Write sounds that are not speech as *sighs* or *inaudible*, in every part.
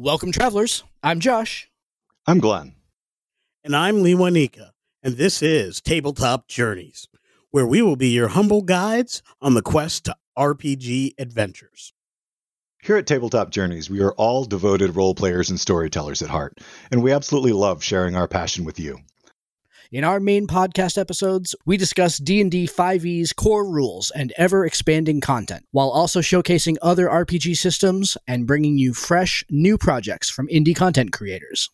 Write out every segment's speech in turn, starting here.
Welcome, travelers. I'm Josh. I'm Glenn. And I'm Lee Wanika. And this is Tabletop Journeys, where we will be your humble guides on the quest to RPG adventures. Here at Tabletop Journeys, we are all devoted role players and storytellers at heart, and we absolutely love sharing our passion with you. In our main podcast episodes, we discuss D&D 5e's core rules and ever-expanding content, while also showcasing other RPG systems and bringing you fresh, new projects from indie content creators.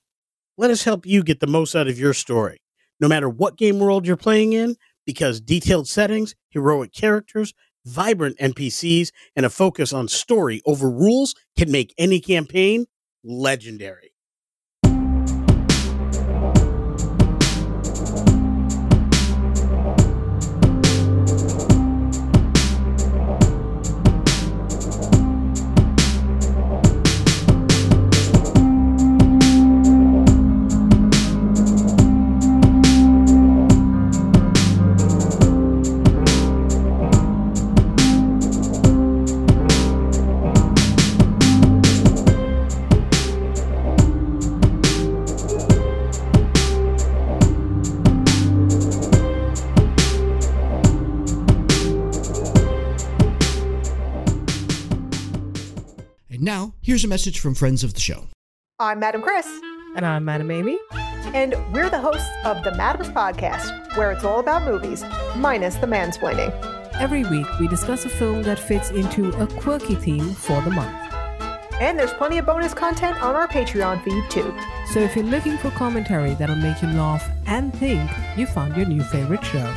Let us help you get the most out of your story, no matter what game world you're playing in, because detailed settings, heroic characters, vibrant NPCs, and a focus on story over rules can make any campaign legendary. Here's a message from friends of the show. I'm Madam Chris, And I'm Madam Amy. and we're the hosts of the Madams Podcast, where it's all about movies, minus the mansplaining. Every week, we discuss a film that fits into a quirky theme for the month. And there's plenty of bonus content on our Patreon feed, too. So if you're looking for commentary that'll make you laugh and think, you found your new favorite show.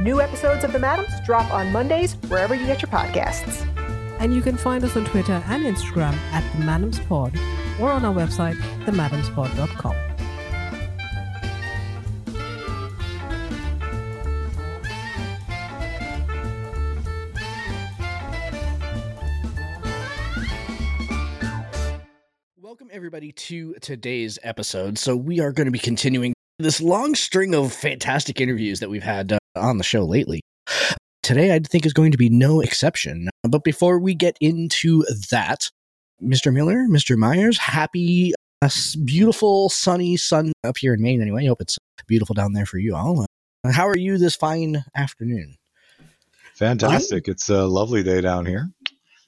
New episodes of the Madams drop on Mondays wherever you get your podcasts. And you can find us on Twitter and Instagram at the Madams Pod or on our website, themadamspod.com. Welcome, everybody, to today's episode. So, we are going to be continuing this long string of fantastic interviews that we've had uh, on the show lately. Today, I think, is going to be no exception. But before we get into that, Mr. Miller, Mr. Myers, happy, uh, beautiful, sunny sun up here in Maine, anyway. I hope it's beautiful down there for you all. Uh, how are you this fine afternoon? Fantastic. It's a lovely day down here.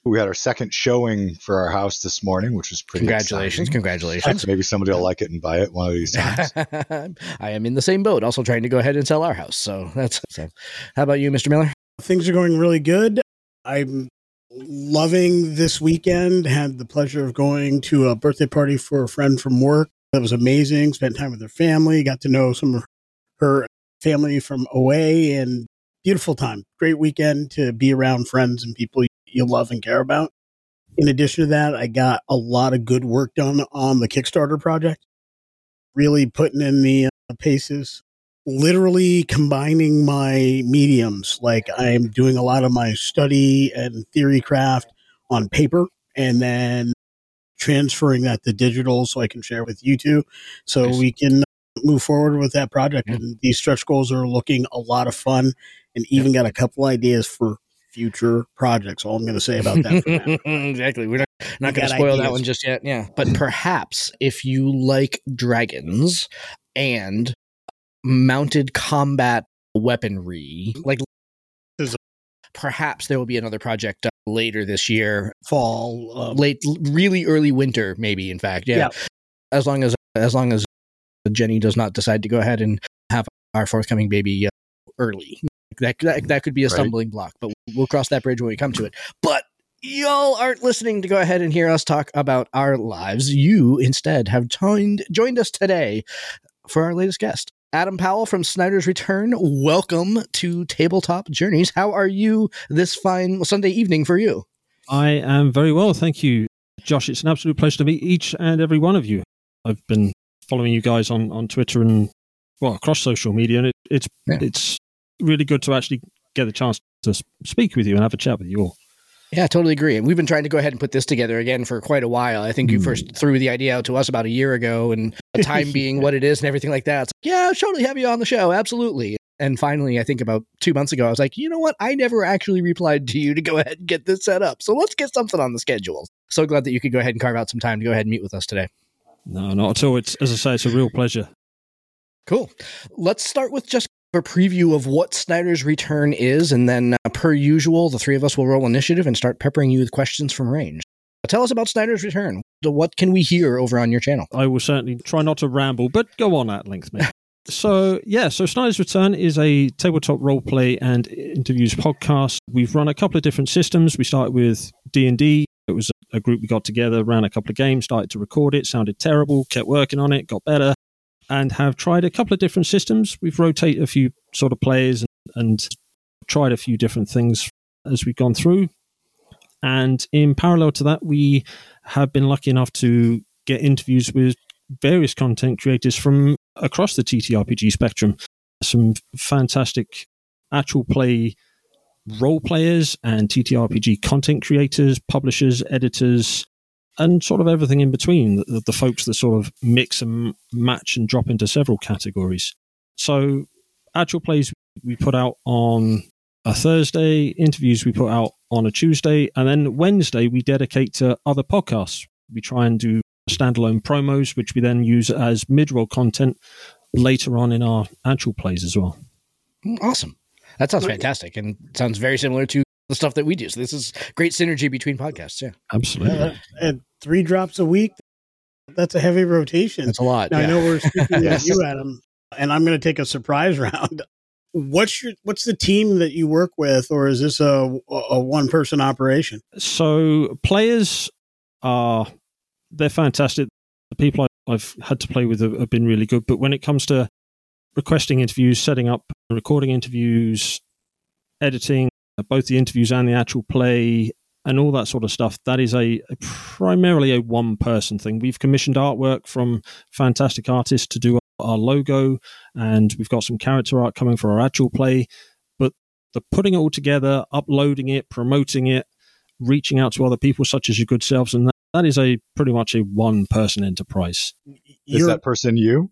We had our second showing for our house this morning, which was pretty Congratulations, exciting. congratulations. Maybe somebody will like it and buy it one of these times. *laughs* I am in the same boat, also trying to go ahead and sell our house. So that's so. How about you, Mr. Miller? Things are going really good. I'm loving this weekend. Had the pleasure of going to a birthday party for a friend from work. That was amazing. Spent time with her family. Got to know some of her family from away and beautiful time. Great weekend to be around friends and people you love and care about. In addition to that, I got a lot of good work done on the Kickstarter project. Really putting in the uh, paces literally combining my mediums. Like I'm doing a lot of my study and theory craft on paper and then transferring that to digital so I can share with you two so Nice. we can uh, move forward with that project. Yeah. And these stretch goals are looking a lot of fun and even got a couple ideas for future projects. All I'm going to say about that. *laughs* Exactly. We're not, not going to spoil that one just yet. Yeah. But perhaps if you like dragons and mounted combat weaponry, like Is- perhaps there will be another project later this year, Fall. Uh, late, really early winter, maybe. In fact, yeah. Yeah. As long as as long as Jenny does not decide to go ahead and have our forthcoming baby uh, early, that, that that could be a Right. stumbling block. But we'll cross that bridge when we come to it. But y'all aren't listening to go ahead and hear us talk about our lives. You instead have joined joined us today for our latest guest. Adam Powell from Snyder's Return. Welcome to Tabletop Journeys. How are you this fine Sunday evening for you? I am very well, thank you, Josh. It's an absolute pleasure to meet each and every one of you. I've been following you guys on, on Twitter and well across social media, and it, it's Yeah. it's really good to actually get the chance to speak with you and have a chat with you all. Yeah, totally agree. And we've been trying to go ahead and put this together again for quite a while. I think you Hmm. first threw the idea out to us about a year ago, and the *laughs* time being what it is and everything like that. It's like, yeah, I'll totally have you on the show. Absolutely. And finally, I think about two months ago, I was like, you know what? I never actually replied to you to go ahead and get this set up. So let's get something on the schedule. So glad that you could go ahead and carve out some time to go ahead and meet with us today. No, not at all. It's as I say, it's a real pleasure. Cool. Let's start with just a preview of what Snyder's Return is, and then, uh, per usual, the three of us will roll initiative and start peppering you with questions from range. Tell us about Snyder's Return. What can we hear over on your channel? I will certainly try not to ramble, but go on at length, mate. *laughs* so yeah, so Snyder's Return is a tabletop roleplay and interviews podcast. We've run a couple of different systems. We started with D and D. It was a group we got together, ran a couple of games, started to record it, sounded terrible, kept working on it, got better, and have tried a couple of different systems. We've rotated a few sort of players and, tried a few different things as we've gone through. And in parallel to that, we have been lucky enough to get interviews with various content creators from across the TTRPG spectrum. Some fantastic actual play role players and TTRPG content creators, publishers, editors, and sort of everything in between. The, the folks that sort of mix and match and drop into several categories. So, actual plays we put out on a Thursday, interviews we put out on a Tuesday, and then Wednesday we dedicate to other podcasts. We try and do standalone promos, which we then use as mid roll content later on in our actual plays as well. Mm, awesome. That sounds fantastic and sounds very similar to the stuff that we do. So this is great synergy between podcasts. Yeah, absolutely. Uh, and three drops a week. That's a heavy rotation. That's a lot. Now, yeah. I know we're speaking yes. *laughs* with you, Adam, and I'm going to take a surprise *laughs* round. What's your what's the team that you work with, or is this a a one person operation? So players are they're fantastic. The people I've had to play with have, have been really good. But when it comes to requesting interviews, setting up recording interviews, editing both the interviews and the actual play, and all that sort of stuff, that is a, a primarily a one person thing. We've commissioned artwork from fantastic artists to do our logo, and we've got some character art coming for our actual play. But the putting it all together, uploading it, promoting it, reaching out to other people such as your good selves, and that, that is a pretty much a one person enterprise. Is You're, that person you?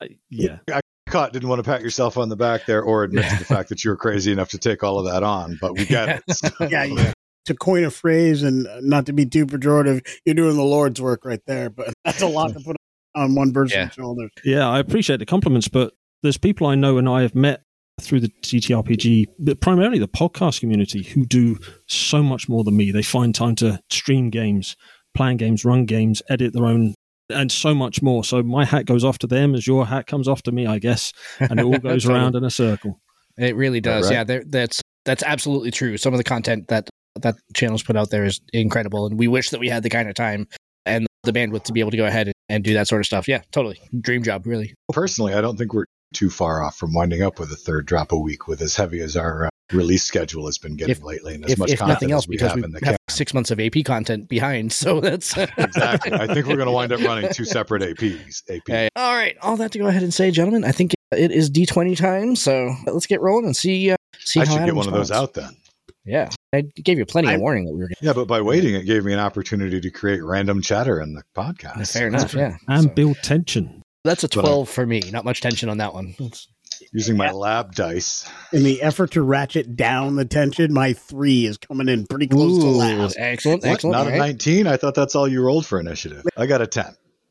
Uh, yeah. I caught didn't want to pat yourself on the back there or admit to the fact that you were crazy enough to take all of that on, but we get it. *laughs* So. yeah, yeah. To coin a phrase and uh, not to be too pejorative, you're doing the Lord's work right there, but *laughs* that's a lot to put on one person's yeah. shoulders. Yeah, I appreciate the compliments, but there's people I know and I have met through the TTRPG, but primarily the podcast community who do so much more than me. They find time to stream games, plan games, run games, edit their own and so much more. So my hat goes off to them as your hat comes off to me, I guess, and it all *laughs* goes around in a circle. It really does. Right. Yeah, that's that's absolutely true. Some of the content that that channels put out there is incredible, and we wish that we had the kind of time and the bandwidth to be able to go ahead and, and do that sort of stuff. Yeah, totally. Dream job, really. Personally, I don't think we're too far off from winding up with a third drop a week with as heavy as our uh, release schedule has been getting if, lately and as if, much if content nothing else as we because have we in the have six months of AP content behind. So that's exactly. I think we're going to wind up running two *laughs* separate APs. AP. Hey, all right. All that to go ahead and say, gentlemen, I think it is D20 time. So let's get rolling and see. Uh, see how I how should Adam get one responds. of those out then. Yeah, I gave you plenty I- of warning that we were. Gonna- Yeah, but by waiting, it gave me an opportunity to create random chatter in the podcast. Fair enough. Yeah, And So build tension. that's a But I- twelve for me. Not much tension on that one. That's- Using my lab dice. In the effort to ratchet down the tension, my three is coming in pretty close to Ooh, last. excellent, What? excellent. Not all a 19? I thought that's all you rolled for initiative. I got a 10.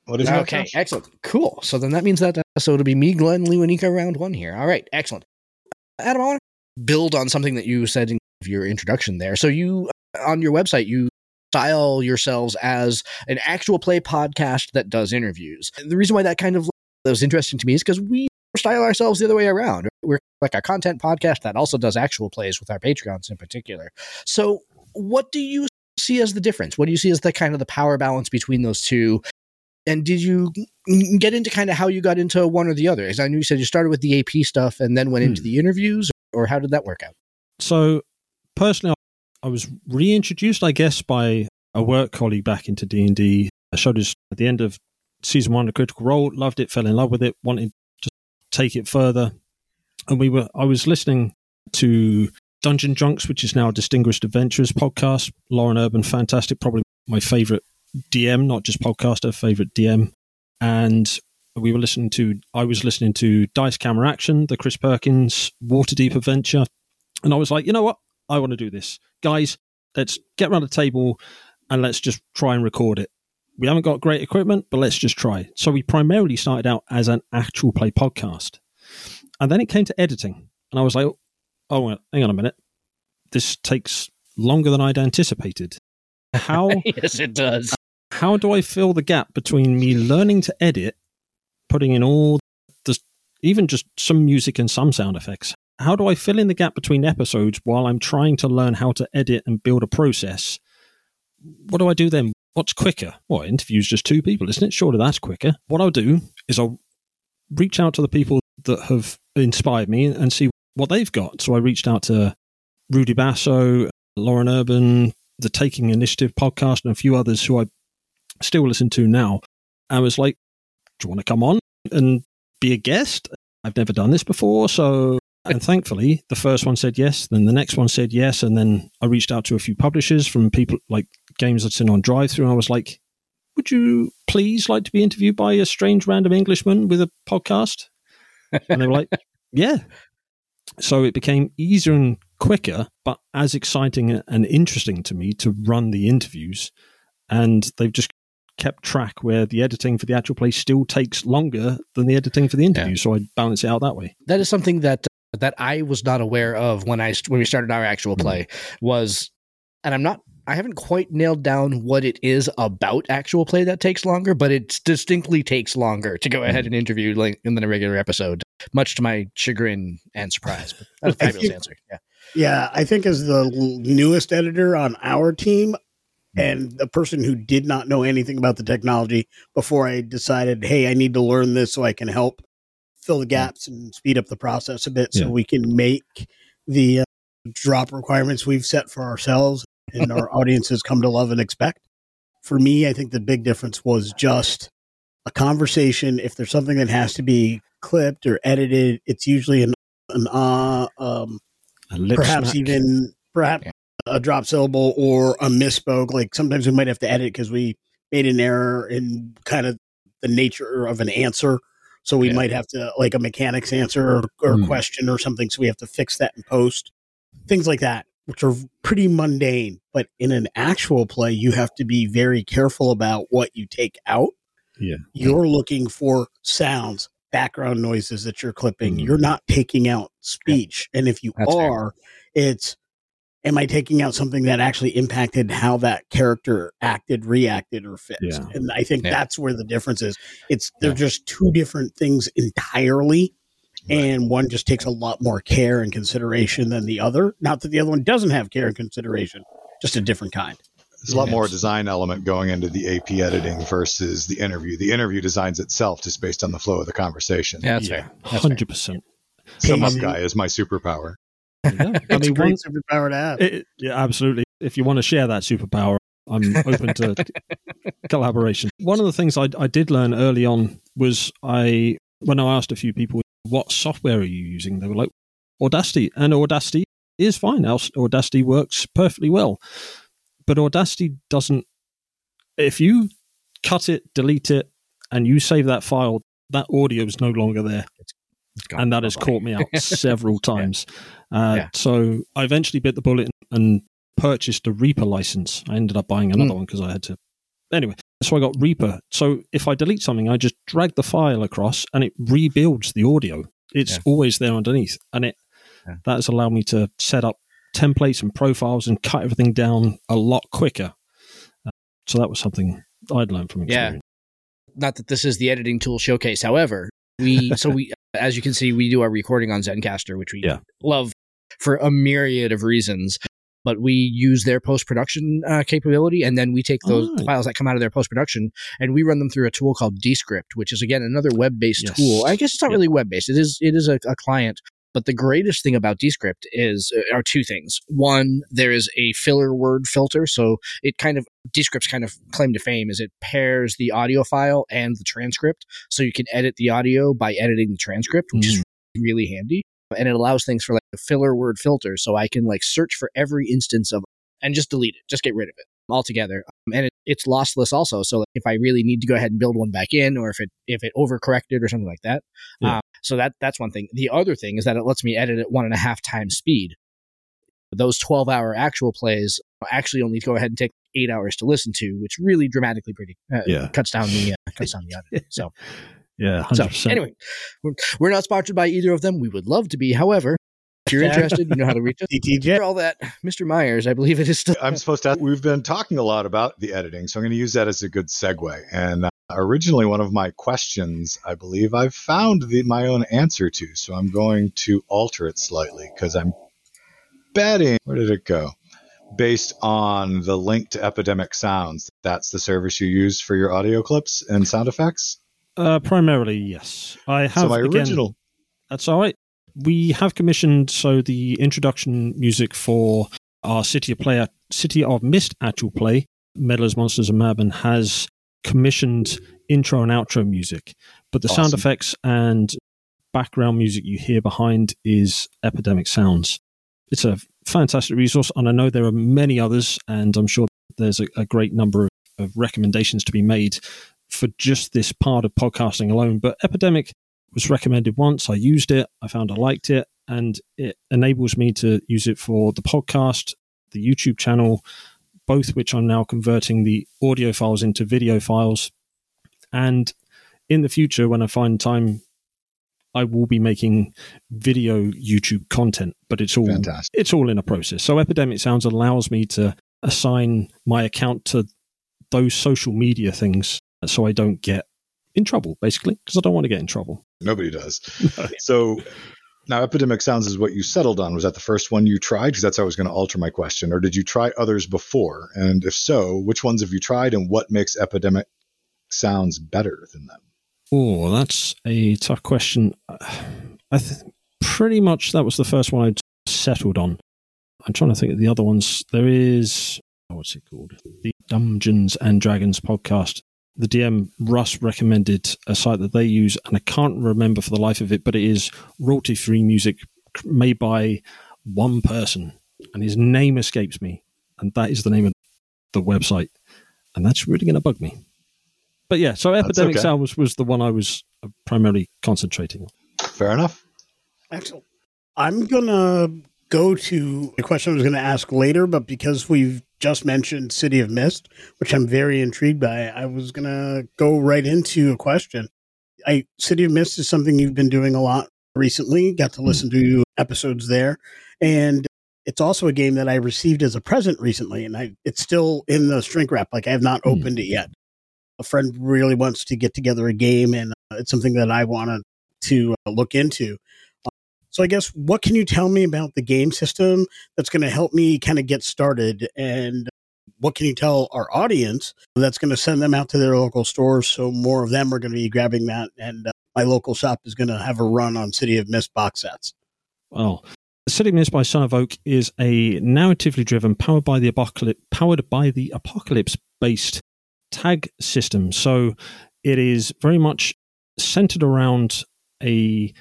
What is? Okay, Josh? excellent. Cool. So then that means that uh, so it'll be me, Glenn, Lou, and Nika round one here. All right, excellent. Adam, I want to build on something that you said in your introduction there. So you uh, on your website you style yourselves as an actual play podcast that does interviews. And the reason why that kind of that was interesting to me is because we style ourselves the other way around. We're like a content podcast that also does actual plays with our Patreons in particular. So what do you see as the difference? What do you see as the kind of the power balance between those two? And did you get into kind of how you got into one or the other? As I know you said you started with the AP stuff and then went into Hmm. the interviews, or how did that work out? So personally, I was reintroduced, I guess, by a work colleague back into D and D. I showed us at the end of season one of Critical Role, loved it, fell in love with it, wanted take it further, and we were. I was listening to Dungeon Drunks, which is now a Distinguished Adventurers podcast. Lauren Urban, fantastic, probably my favorite DM, not just podcaster, favorite DM. And We were listening to, I was listening to Dice Camera Action, the Chris Perkins Waterdeep adventure. And I was like, you know what? I want to do this. Guys, let's get around the table and let's just try and record it. We haven't got great equipment, but let's just try. So we primarily started out as an actual play podcast. And then it came to editing. And I was like, oh, hang on a minute. This takes longer than I'd anticipated. How *laughs* yes, it does. how do I fill the gap between me learning to edit, putting in all the even just some music and some sound effects? How do I fill in the gap between episodes while I'm trying to learn how to edit and build a process? What do I do then? What's quicker? Well, interviews just two people, isn't it? Surely that's quicker. What I'll do is I'll reach out to the people that have inspired me and see what they've got. So I reached out to Rudy Basso, Lauren Urban, the Taking Initiative podcast, and a few others who I still listen to now. I was like, Do you want to come on and be a guest? I've never done this before. So, and thankfully, the first one said yes. Then the next one said yes. And then I reached out to a few publishers from people like games that's in on DriveThru. And I was like, Would you please like to be interviewed by a strange random Englishman with a podcast? And they were like, *laughs* Yeah. So it became easier and quicker, but as exciting and interesting to me to run the interviews. And they've just kept track where the editing for the actual play still takes longer than the editing for the interview. So I balance it out that way. That is something that uh, that I was not aware of when I when we started our actual Mm-hmm. play was, and I'm not. I haven't quite nailed down what it is about actual play that takes longer, but it distinctly takes longer to go ahead Mm-hmm. and interview like than a regular episode, much to my chagrin and surprise. But that's a *laughs* fabulous think- answer. Yeah. Yeah, I think as the newest editor on our team and the person who did not know anything about the technology before I decided, hey, I need to learn this so I can help fill the gaps and speed up the process a bit so Yeah. we can make the uh, drop requirements we've set for ourselves and our audiences come to love and expect. For me, I think the big difference was just a conversation. If there's something that has to be clipped or edited, it's usually an, an uh, um, perhaps smack. even perhaps Yeah. a drop syllable or a misspoke. Like sometimes we might have to edit because we made an error in kind of the nature of an answer. So we Yeah. might have to like a mechanic's answer or, or Hmm. question or something. So we have to fix that in post. Things like that, which are pretty mundane. But in an actual play, you have to be very careful about what you take out. Yeah. You're looking for sounds, background noises that you're clipping. Mhm. You're not taking out speech. And if you That's fair. are, it's am I taking out something that actually impacted how that character acted, reacted, or fits? Yeah. And I think Yeah. that's where the difference is. It's they're Yeah. just two different things entirely. And one just takes a lot more care and consideration than the other. Not that the other one doesn't have care and consideration, just a different kind. There's a lot Yes. more design element going into the AP editing versus the interview. The interview designs itself just based on the flow of the conversation. Yeah, that's yeah, fair. Hundred percent. Sum up guy is my superpower. *laughs* I It's a mean, great one, superpower to have. it, yeah, absolutely. If you want to share that superpower, I'm open to *laughs* collaboration. One of the things I, I did learn early on was I when I asked a few people what software are you using, they were like Audacity, and Audacity is fine. Audacity works perfectly well, but Audacity doesn't. If you cut it, delete it, and you save that file, that audio is no longer there and that has caught me out *laughs* several times. Uh, Yeah. So I eventually bit the bullet and purchased a Reaper license. I ended up buying another Hmm. one because I had to. Anyway, so I got Reaper. So if I delete something, I just drag the file across and it rebuilds the audio. It's Yeah. always there underneath, and it Yeah. that has allowed me to set up templates and profiles and cut everything down a lot quicker. Uh, so that was something I'd learned from Yeah. experience. not that this is the editing tool showcase. However, we *laughs* so we as you can see, we do our recording on Zencastr, which we Yeah. love for a myriad of reasons. But we use their post production uh, capability, and then we take those Alright. files that come out of their post production and we run them through a tool called Descript, which is again another web based Yes. tool. I guess it's not Yeah. really web based; it is it is a, a client. But the greatest thing about Descript is uh, are two things. One, there is a filler word filter, so it kind of Descript's kind of claim to fame is it pairs the audio file and the transcript, so you can edit the audio by editing the transcript, which is really handy. And it allows things for like a filler word filter, so I can like search for every instance of and just delete it, just get rid of it. altogether. Um, and it, it's lossless also. So if I really need to go ahead and build one back in, or if it if it overcorrected or something like that, Yeah. um, so that that's one thing. The other thing is that it lets me edit at one and a half times speed. Those twelve hour actual plays actually only go ahead and take eight hours to listen to, which really dramatically pretty uh, Yeah. cuts down the uh, *laughs* cuts down the editing. So *laughs* Yeah, 100%. anyway, we're, we're not sponsored by either of them. We would love to be. However, if you're interested, you know how to reach us. *laughs* DTJ. For all that, Mr. Myers, I believe it is still. I'm supposed to. We've been talking a lot about the editing, so I'm going to use that as a good segue. And uh, originally, one of my questions, I believe I've found the, my own answer to, so I'm going to alter it slightly because I'm betting. Where did it go? Based on the link to Epidemic Sounds, that's the service you use for your audio clips and sound effects. Uh, primarily, yes. I have so my again, original. That's all right. We have commissioned so the introduction music for our City of Play, City of Mist actual play, Meddlers, Monsters, and Madmen has commissioned intro and outro music, but the sound effects and background music you hear behind is Epidemic Sounds. It's a fantastic resource, and I know there are many others, and I'm sure there's a, a great number of, of recommendations to be made for just this part of podcasting alone. But Epidemic was recommended once. I used it. I found I liked it, and it enables me to use it for the podcast, the YouTube channel, both which I'm now converting the audio files into video files. And in the future, when I find time, I will be making video YouTube content. But it's all Fantastic. it's all in a process. So Epidemic Sounds allows me to assign my account to those social media things, Uh, so I don't get in trouble, basically, because I don't want to get in trouble. Nobody does. *laughs* So now Epidemic Sounds is what you settled on. Was that the first one you tried? Because that's how I was going to alter my question. Or did you try others before? And if so, which ones have you tried and what makes Epidemic Sounds better than them? Oh, that's a tough question. *sighs* I th- pretty much that was the first one I'd settled on. I'm trying to think of the other ones. There is what's it called? The Dungeons and Dragons podcast. The DM Russ recommended a site that they use, and I can't remember for the life of it, but it is royalty-free music made by one person, and his name escapes me, and that is the name of the website, and that's really going to bug me. But yeah, so Epidemic okay. Sound was, was the one I was uh, primarily concentrating on. Fair enough. Excellent. I'm gonna go to a question I was gonna ask later, but because we've just mentioned City of Mist, which I'm very intrigued by, I was gonna go right into a question. I City of Mist is something you've been doing a lot recently. Got to listen to episodes there, and it's also a game that I received as a present recently, and I it's still in the shrink wrap. Like I have not Hmm. opened it yet. A friend really wants to get together a game, and uh, it's something that I wanted to uh, look into. So I guess what can you tell me about the game system that's going to help me kind of get started and what can you tell our audience that's going to send them out to their local stores so more of them are going to be grabbing that and uh, my local shop is going to have a run on City of Mist box sets. Well, City of Mist by Son of Oak is a narratively driven, powered by the apocalypse, powered by the apocalypse based tag system. So it is very much centered around a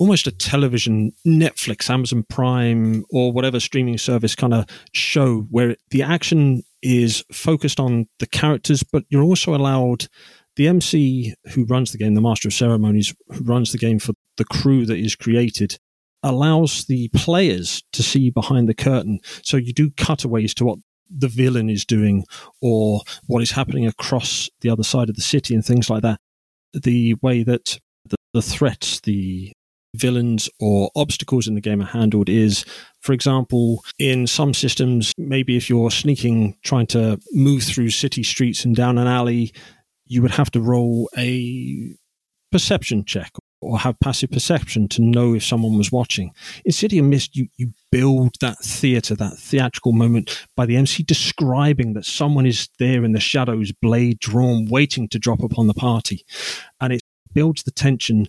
almost a television Netflix, Amazon Prime, or whatever streaming service kind of show where the action is focused on the characters, but you're also allowed the MC who runs the game, the Master of Ceremonies who runs the game for the crew that is created, allows the players to see behind the curtain. So you do cutaways to what the villain is doing or what is happening across the other side of the city and things like that. The way that the, threats, the villains or obstacles in the game are handled is, for example, in some systems, maybe if you're sneaking, trying to move through city streets and down an alley, you would have to roll a perception check or have passive perception to know if someone was watching. In City of Mist, you, you build that theatre, that theatrical moment by the MC describing that someone is there in the shadows, blade drawn, waiting to drop upon the party. And it builds the tension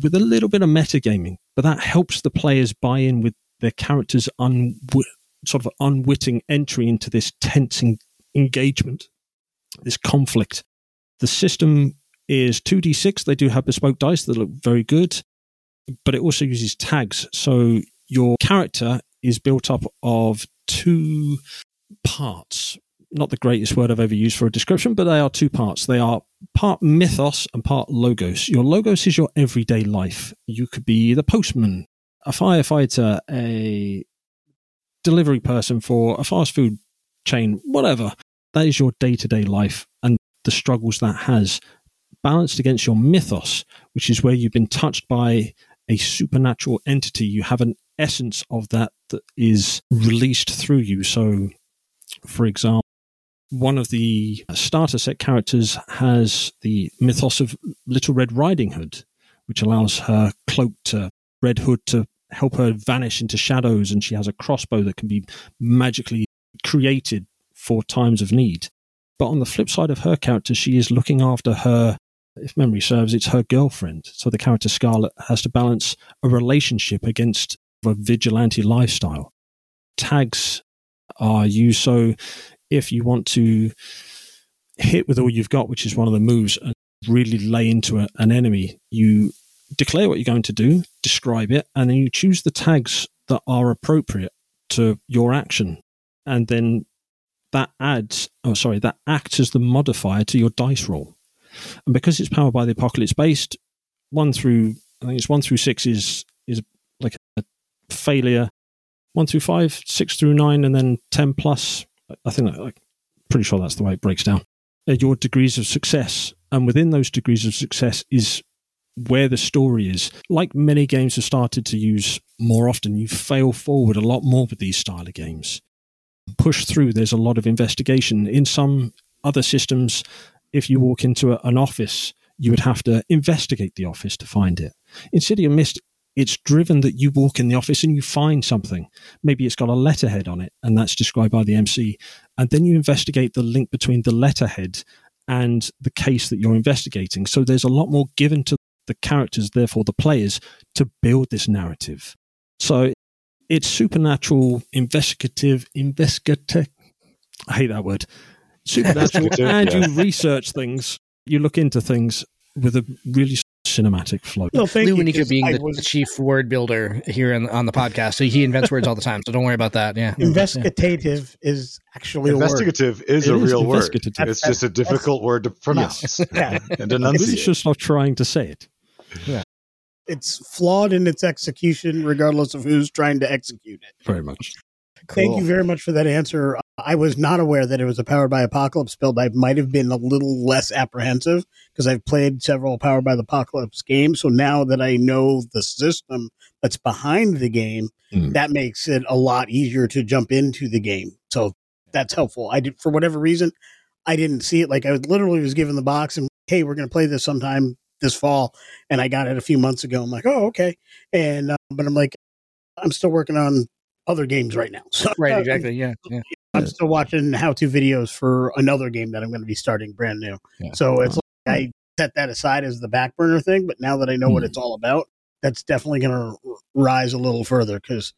with a little bit of metagaming, but that helps the players buy in with their characters' un- sort of unwitting entry into this tense en- engagement, this conflict. The system is 2d6. They do have bespoke dice that look very good, but it also uses tags. So your character is built up of two parts. Not the greatest word I've ever used for a description, but they are two parts. They are part mythos and part logos. Your logos is your everyday life. You could be the postman, a firefighter, a delivery person for a fast food chain, whatever. That is your day to day life and the struggles that has balanced against your mythos, which is where you've been touched by a supernatural entity. You have an essence of that that is released through you. So, for example, one of the starter set characters has the mythos of Little Red Riding Hood, which allows her cloaked uh, Red Hood to help her vanish into shadows, and she has a crossbow that can be magically created for times of need. But on the flip side of her character, she is looking after her, if memory serves, it's her girlfriend. So the character Scarlet has to balance a relationship against a vigilante lifestyle. Tags are used so if you want to hit with all you've got, which is one of the moves, and really lay into a, an enemy, you declare what you're going to do, describe it, and then you choose the tags that are appropriate to your action. And then that adds, oh, sorry, that acts as the modifier to your dice roll. And because it's powered by the apocalypse based, one through, I think it's one through six is, is like a failure. One through five, six through nine, and then 10 plus. I think, pretty sure that's the way it breaks down. Your degrees of success. And within those degrees of success is where the story is. Like many games have started to use more often, you fail forward a lot more with these style of games. Push through, there's a lot of investigation. In some other systems, if you walk into a, an office, you would have to investigate the office to find it. In City of Mist, it's driven that you walk in the office and you find something. Maybe it's got a letterhead on it, and that's described by the MC. And then you investigate the link between the letterhead and the case that you're investigating. So there's a lot more given to the characters, therefore the players, to build this narrative. So it's supernatural, investigative, investigative. I hate that word. *laughs* Supernatural, and you research things. You look into things with a really cinematic flow. No, thank Lou you. Manika 'cause being I the was chief word builder here on, on the podcast, so he invents words all the time. So don't worry about that. Yeah, investigative is actually a word. Investigative is It a is real word. investigative. It's just a difficult word to pronounce *laughs* Yeah. and I really enunciate. should stop trying to say it. It's flawed in its execution, regardless of who's trying to execute it. Very much. Thank you very much for that answer. I was not aware that it was a Powered by Apocalypse build. I might have been a little less apprehensive because I've played several Powered by the Apocalypse games. So now that I know the system that's behind the game, Mm. that makes it a lot easier to jump into the game. So that's helpful. I did, for whatever reason, I didn't see it. Like I was literally was given the box and hey, we're going to play this sometime this fall, and I got it a few months ago. I'm like, oh, okay. And uh, but I'm like, I'm still working on other games right now. *laughs* So right, uh, exactly. Yeah, yeah. I'm still watching how-to videos for another game that I'm going to be starting brand new. Yeah. So it's like I set that aside as the back burner thing, but now that I know what Hmm. it's all about, that's definitely going to rise a little further because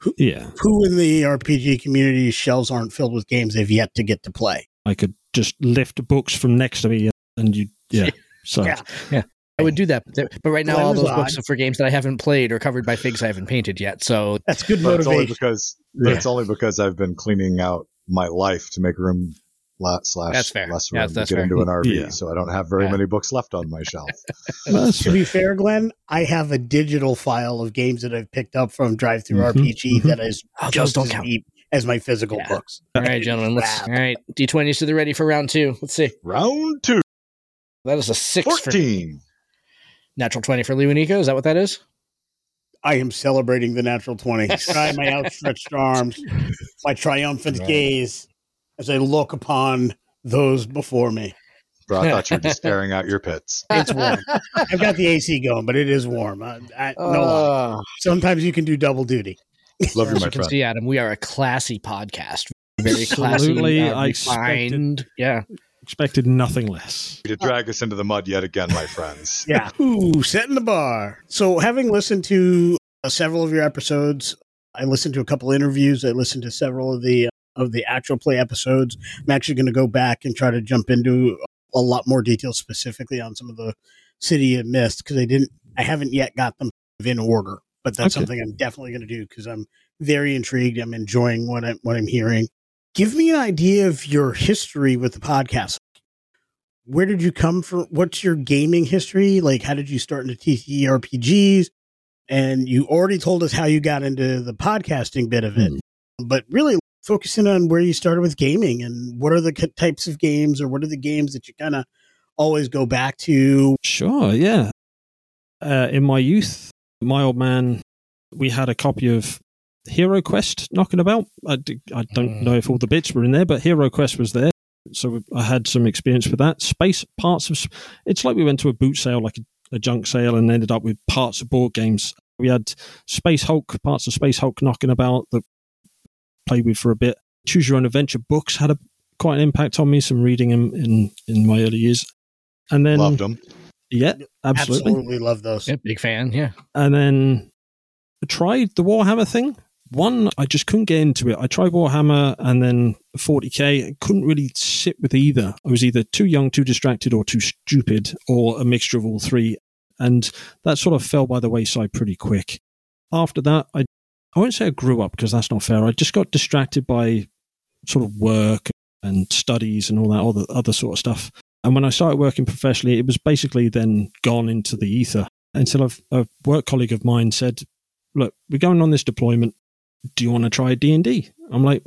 who, Yeah. who in the RPG community shelves aren't filled with games they've yet to get to play? I could just lift books from next to me and you, yeah. So, *laughs* Yeah. I would do that, but, there- but right now all those Amazon. books are for games that I haven't played or covered by figs I haven't painted yet. So That's good But it's only motivation. because but it's only because I've been cleaning out my life to make room la- slash That's fair. less Yeah, room that's to get fair. into an RV. Yeah. So I don't have very Yeah. many books left on my shelf. *laughs* That's to be fair, Glenn, I have a digital file of games that I've picked up from DriveThru Mhm, RPG mhm. that is Oh, those just don't as count. deep as my physical Yeah. books. all right, gentlemen, let's all right. D twenties to the ready for round two. Let's see. Round two, That is a six for 14. Natural twenty for Lou and Nico. Is that what that is? I am celebrating the natural 20. *laughs* Try my outstretched arms, my triumphant Right. gaze as I look upon those before me. Bro, I thought you were just staring out your pits. *laughs* It's warm. I've got the AC going, but it is warm. I, I, no lie. Uh, Sometimes you can do double duty. Love you, as my you can friend. see, Adam, we are a classy podcast. Very *laughs* classy, Absolutely, uh, I expected- refined. Yeah, expected nothing less. *laughs* To drag us into the mud yet again, my friends. *laughs* Yeah. Ooh, setting the bar. So, having listened to uh, several of your episodes, I listened to a couple interviews. I listened to several of the uh, of the actual play episodes. I'm actually going to go back and try to jump into a lot more detail specifically on some of the City of Mist because I didn't, I haven't yet got them in order. But that's Okay. something I'm definitely going to do because I'm very intrigued. I'm enjoying what I'm what I'm hearing. Give me an idea of your history with the podcast. Where did you come from? What's your gaming history? Like, how did you start into TTRPGs? And you already told us how you got into the podcasting bit of it, but really focusing on where you started with gaming and what are the types of games or what are the games that you kind of always go back to? Sure, yeah. Uh, in my youth, my old man, we had a copy of Hero Quest knocking about. I, d- I don't Mm. know if all the bits were in there, but Hero Quest was there. So I had some experience with that. Space parts of s- it's like we went to a boot sale, like a, a junk sale, and ended up with parts of board games. We had Space Hulk, parts of Space Hulk knocking about that played with for a bit. Choose Your Own Adventure books had a quite an impact on me. Some reading in in, in my early years, and then Loved them. yeah, absolutely. Absolutely love those. Yeah, big fan. Yeah. And then I tried the Warhammer thing. One, I just couldn't get into it. I tried Warhammer and then 40k. I couldn't really sit with either. I was either too young, too distracted, or too stupid, or a mixture of all three. And that sort of fell by the wayside pretty quick. After that, I I won't say I grew up because that's not fair. I just got distracted by sort of work and studies and all that other other sort of stuff. And when I started working professionally, it was basically then gone into the ether until a work colleague of mine said, "Look, we're going on this deployment. Do you want to try D and D?" I'm like,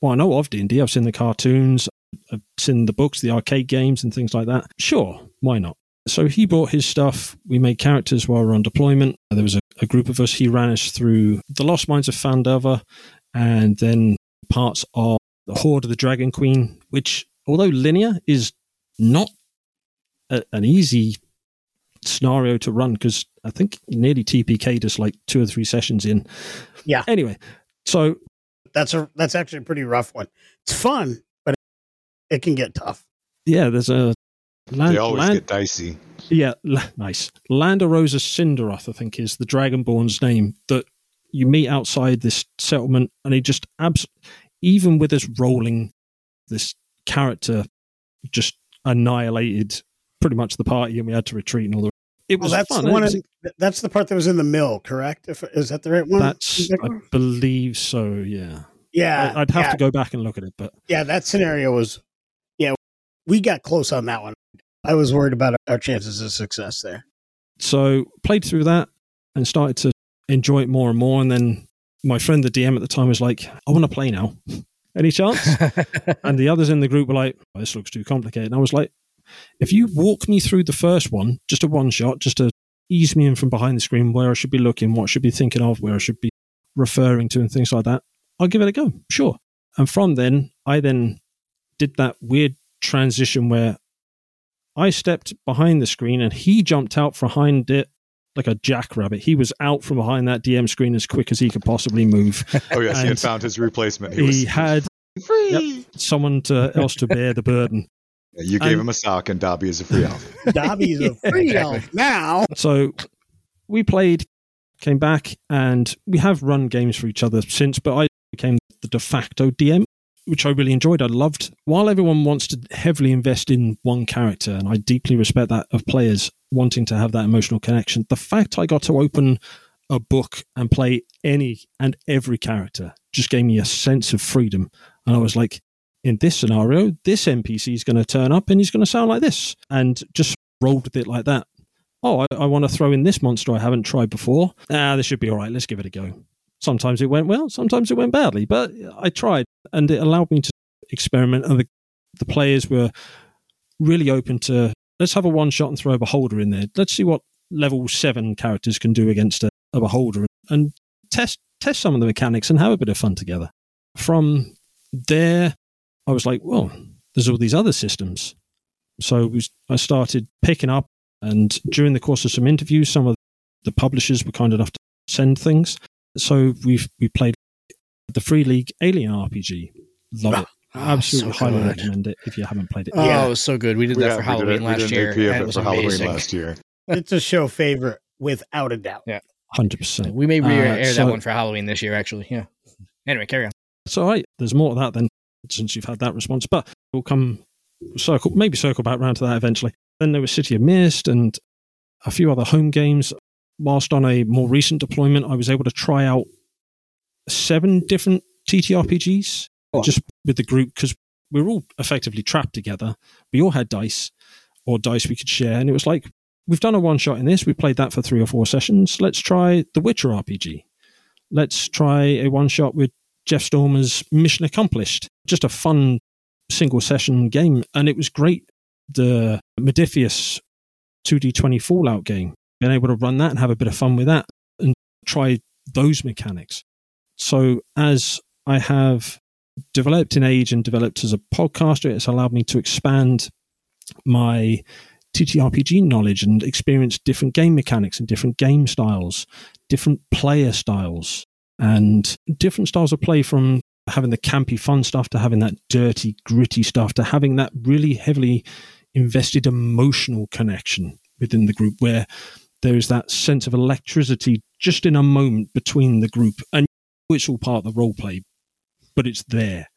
"Well, I know of D and D. I've seen the cartoons, I've seen the books, the arcade games, and things like that. Sure, why not?" So he brought his stuff. We made characters while we were on deployment. There was a, a group of us. He ran us through the Lost Mines of Phandelver, and then parts of the Hoard of the Dragon Queen, which, although linear, is not a, an easy scenario to run because I think nearly TPK'd us like two or three sessions in. Yeah. Anyway, so That's a that's actually a pretty rough one. It's fun, but it can get tough. yeah, there's a land, They always land- get dicey. yeah, la- nice. Langdedrosa Cyanwrath, I think, is the Dragonborn's name that you meet outside this settlement, and he just abs- even with us rolling, this character just annihilated pretty much the party, and we had to retreat and all the. It Well, was that's fun. the one. In, that's the part that was in the mill, correct? If is that the right one? that's I believe so. Yeah, yeah. I- I'd have yeah, to go back and look at it, but Yeah, that scenario was. Yeah, we got close on that one. I was worried about our chances of success there. so played through that and started to enjoy it more and more. And then my friend, the DM at the time, was like, "I want to play now. *laughs* Any chance?" *laughs* and the others in the group were like, oh, "This looks too complicated." And I was like, "If you walk me through the first one, just a one shot, just to ease me in from behind the screen, where I should be looking, what I should be thinking of, where I should be referring to, and things like that, I'll give it a go. Sure." And from then, I then did that weird transition where I stepped behind the screen and he jumped out from behind it like a jackrabbit. He was out from behind that DM screen as quick as he could possibly move. *laughs* Oh yes, he had found his replacement. He, he was had free. someone to, else to bear the burden. You gave and- him a sock, and Dobby is a free elf. *laughs* Dobby's a free elf now. So we played, came back, and we have run games for each other since, but I became the de facto DM, which I really enjoyed. I loved. While everyone wants to heavily invest in one character, and I deeply respect that of players wanting to have that emotional connection, the fact I got to open a book and play any and every character just gave me a sense of freedom. And I was like, in this scenario, this NPC is going to turn up and he's going to sound like this, and just rolled with it like that. Oh, I, I want to throw in this monster I haven't tried before. Ah, this should be all right. Let's give it a go. Sometimes it went well, sometimes it went badly, but I tried, and it allowed me to experiment. And the, the players were really open to let's have a one shot and throw a beholder in there. Let's see what level seven characters can do against a, a beholder, and test test some of the mechanics and have a bit of fun together. From there, I was like, well, there's all these other systems. So we, I started picking up, and during the course of some interviews, some of the publishers were kind enough to send things. So we've we played the Free League Alien RPG. Love it. Absolutely so highly good. recommend it if you haven't played it. Oh, Yeah. it was so good. We did that for we did Halloween last year. AP and of it it was for Halloween amazing. last year. It's a show favorite without a doubt. Yeah. Hundred percent. We may Uh, re-air so- that one for Halloween this year, actually. Yeah. Anyway, carry on. It's all right. There's more to that then, since you've had that response. But we'll come circle, maybe circle back round to that eventually. Then there was City of Mist and a few other home games. Whilst on a more recent deployment, I was able to try out seven different TTRPGs just with the group because we were all effectively trapped together. We all had dice or dice we could share, and it was like we've done a one shot in this. We played that for three or four sessions. Let's try the Witcher RPG. Let's try a one shot with Jeff Stormer's Mission Accomplished. Just a fun single session game, and it was great. The Modiphius 2D20 Fallout game, being able to run that and have a bit of fun with that and try those mechanics. So as I have developed in age and developed as a podcaster, it's allowed me to expand my TTRPG knowledge and experience different game mechanics and different game styles, different player styles, and different styles of play from having the campy fun stuff to having that dirty, gritty stuff to having that really heavily invested emotional connection within the group where there's that sense of electricity just in a moment between the group. And it's all part of the role play, but it's there.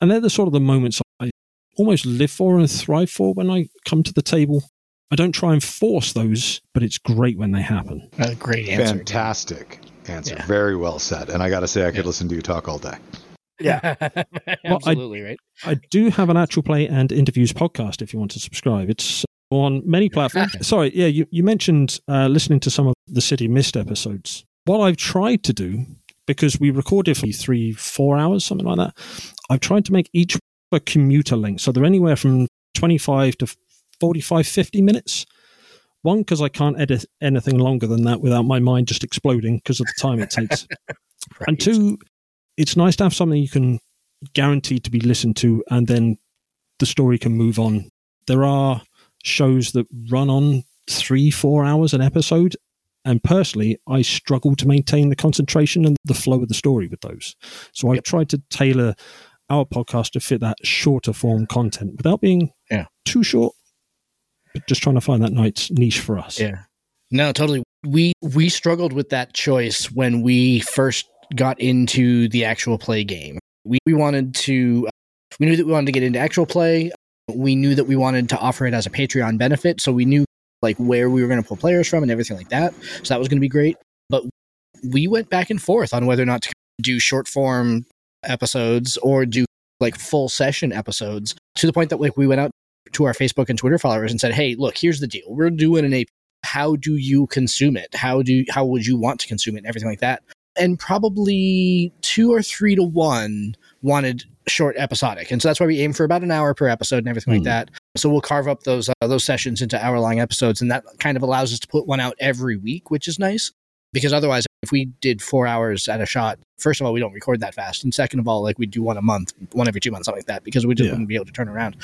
And they're the sort of the moments I almost live for and thrive for when I come to the table. I don't try and force those, but it's great when they happen. A great answer. Fantastic answer. Yeah. Very well said. And I got to say, I could Yeah. listen to you talk all day. Yeah. *laughs* *laughs* I- Absolutely, right? I do have an actual play and interviews podcast if you want to subscribe. It's on many platforms. Sorry, yeah, you, you mentioned uh, listening to some of the City Mist episodes. What I've tried to do, because we recorded for three, four hours, something like that, I've tried to make each a commuter length. So they're anywhere from 25 to 45, 50 minutes. One, because I can't edit anything longer than that without my mind just exploding because of the time it takes. *laughs* And two, it's nice to have something you can guarantee to be listened to and then the story can move on. There are shows that run on three, four hours an episode. And personally, I struggle to maintain the concentration and the flow of the story with those. So I've tried to tailor our podcast to fit that shorter form content without being Yeah. too short, just trying to find that nice niche for us. Yeah. No, totally. We we struggled with that choice when we first got into the actual play game. We we wanted to uh, we knew that we wanted to get into actual play. We knew that we wanted to offer it as a Patreon benefit, so we knew like where we were going to pull players from and everything like that. So that was going to be great. But we went back and forth on whether or not to do short form episodes or do like full session episodes to the point that like we went out to our Facebook and Twitter followers and said, "Hey, look, here's the deal. We're doing an AP. How do you consume it? How do how would you want to consume it? And everything like that." And probably two or three to one wanted short episodic, and so that's why we aim for about an hour per episode and everything like Hmm. that. So we'll carve up those uh, those sessions into hour long episodes, and that kind of allows us to put one out every week, which is nice. Because otherwise, if we did four hours at a shot, first of all, we don't record that fast, and second of all, like we do one a month, one every two months, something like that, because we just Yeah. wouldn't be able to turn around.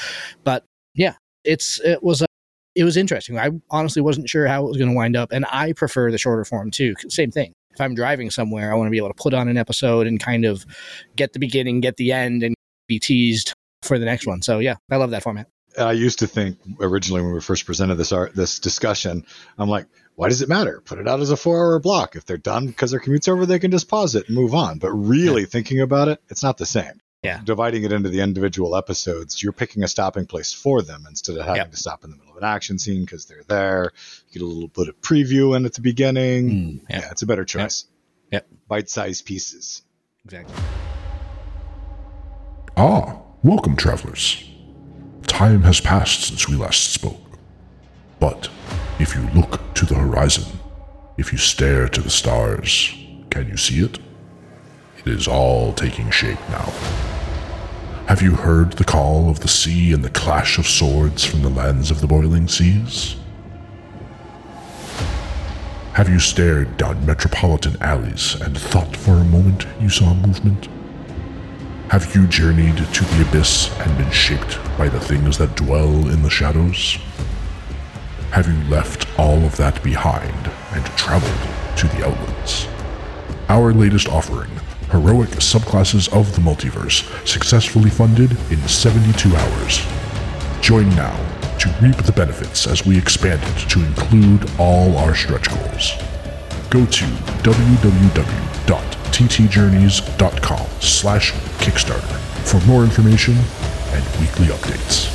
But yeah, it's it was a, it was interesting. I honestly wasn't sure how it was going to wind up, and I prefer the shorter form too. Same thing. If I'm driving somewhere, I want to be able to put on an episode and kind of get the beginning, get the end, and be teased for the next one. So yeah, I love that format. I used to think originally when we first presented this art, this discussion, I'm like, why does it matter? Put it out as a four hour block. If they're done because their commute's over, they can just pause it and move on. But really thinking about it, it's not the same. Yeah. Dividing it into the individual episodes, you're picking a stopping place for them instead of having Yep. to stop in the middle of an action scene because they're there. You get a little bit of preview in at the beginning. Mm, yeah. yeah. it's a better choice. Yep. Bite sized pieces. Exactly. Ah, welcome, travelers. Time has passed since we last spoke. But if you look to the horizon, if you stare to the stars, can you see it? It is all taking shape now. Have you heard the call of the sea and the clash of swords from the lands of the boiling seas? Have you stared down metropolitan alleys and thought for a moment you saw movement? Have you journeyed to the abyss and been shaped by the things that dwell in the shadows? Have you left all of that behind and traveled to the outlands? Our latest offering, Heroic Subclasses of the Multiverse, successfully funded in 72 hours. Join now to reap the benefits as we expand it to include all our stretch goals. Go to www.ttjourneys.com slash Kickstarter for more information and weekly updates.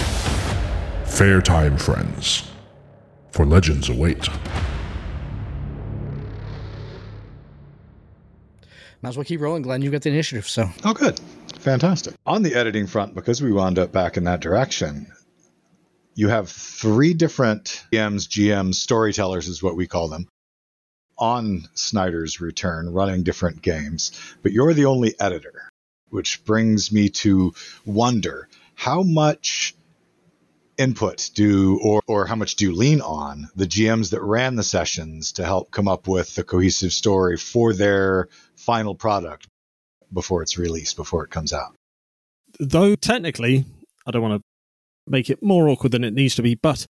Fair time, friends, for legends await. Might as well keep rolling, Glenn. You've got the initiative, so Oh, good. Fantastic. On the editing front, because we wound up back in that direction, you have three different GMs, GMs, storytellers is what we call them, on Snyder's Return, running different games, but you're the only editor, which brings me to wonder how much input do or, or how much do you lean on the GMs that ran the sessions to help come up with the cohesive story for their final product before it's released, before it comes out? Though technically, I don't want to make it more awkward than it needs to be, but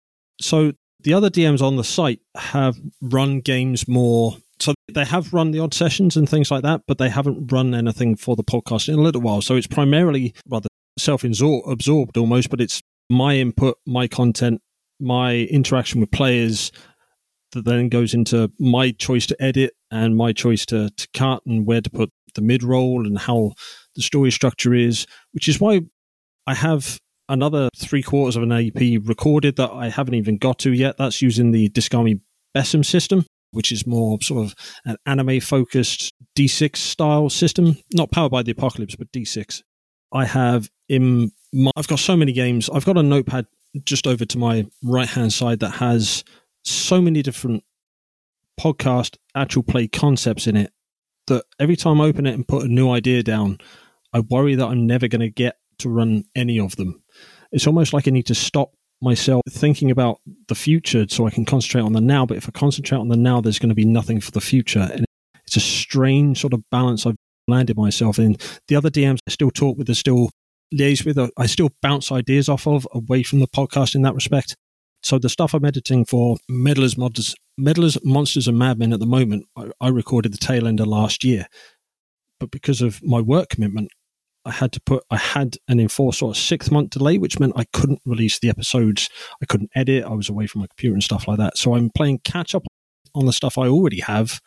so the other DMs on the site have run games more. So they have run the odd sessions and things like that, but they haven't run anything for the podcast in a little while. So it's primarily rather self absorbed almost, but it's my input, my content, my interaction with players that then goes into my choice to edit and my choice to, to cut and where to put the mid roll and how the story structure is, which is why I have another three quarters of an AP recorded that I haven't even got to yet. That's using the Discami Besom system, which is more sort of an anime focused D6 style system, not powered by the apocalypse, but D6. I have in my, I've got so many games. I've got a notepad just over to my right hand side that has so many different podcast actual play concepts in it that every time I open it and put a new idea down, I worry that I'm never going to get to run any of them. It's almost like I need to stop myself thinking about the future so I can concentrate on the now. But if I concentrate on the now, there's going to be nothing for the future. And it's a strange sort of balance I've landed myself in. The other DMs I still talk with are still liaise with, I still bounce ideas off of away from the podcast in that respect. So the stuff I'm editing for Meddlers, Mods, Meddlers, Monsters, and Madmen at the moment, I, I recorded the tail end of last year. But because of my work commitment, I had to put, I had an enforced sort of six month delay, which meant I couldn't release the episodes. I couldn't edit. I was away from my computer and stuff like that. So I'm playing catch up on the stuff I already have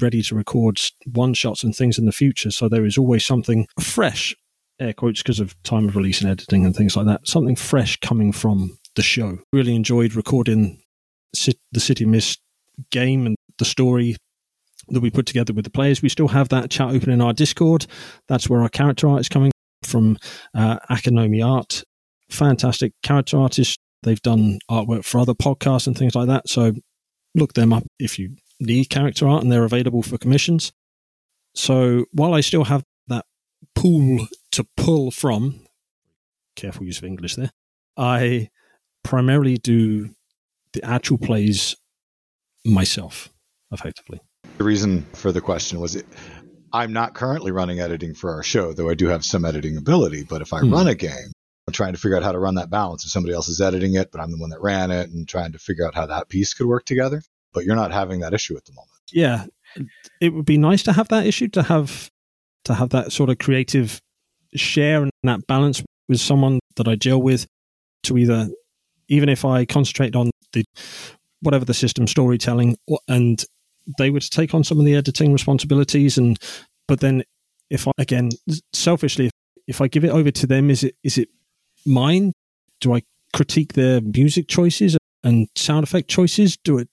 ready to record one shots and things in the future. So there is always something fresh air quotes because of time of release and editing and things like that. Something fresh coming from the show. Really enjoyed recording the City Mist game and the story that we put together with the players. We still have that chat open in our Discord. That's where our character art is coming from uh, Akanomi Art. Fantastic character artists. They've done artwork for other podcasts and things like that. So look them up if you need character art and they're available for commissions. So while I still have that pool to pull from, careful use of English there, I primarily do the actual plays myself, effectively. The reason for the question was it, I'm not currently running editing for our show, though I do have some editing ability. But if I hmm. run a game, I'm trying to figure out how to run that balance. If somebody else is editing it, but I'm the one that ran it and trying to figure out how that piece could work together. But you're not having that issue at the moment. Yeah. It would be nice to have that issue, to have to have that sort of creative share and that balance with someone that I deal with to either, even if I concentrate on the whatever the system storytelling and they would take on some of the editing responsibilities and but then if I again selfishly if I give it over to them is it is it mine do I critique their music choices and sound effect choices do it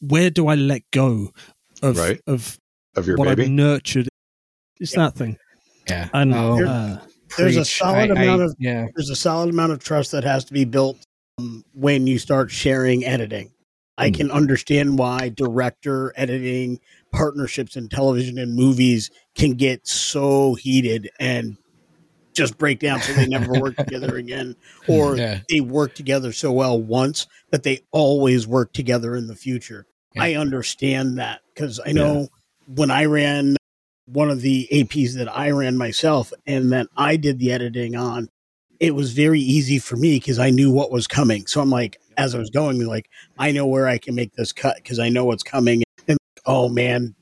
where do I let go of right. of of your what baby? I've nurtured it's that thing. Yeah. And oh, uh, there's a solid I, amount I, of yeah. there's a solid amount of trust that has to be built um, when you start sharing editing. I can understand why director editing partnerships in television and movies can get so heated and just break down so they never work *laughs* together again or yeah. they work together so well once that they always work together in the future. Yeah. I understand that cuz I know yeah. when I ran one of the APs that I ran myself and that I did the editing on, it was very easy for me because I knew what was coming. So I'm like, as I was going, like, I know where I can make this cut because I know what's coming. And oh man,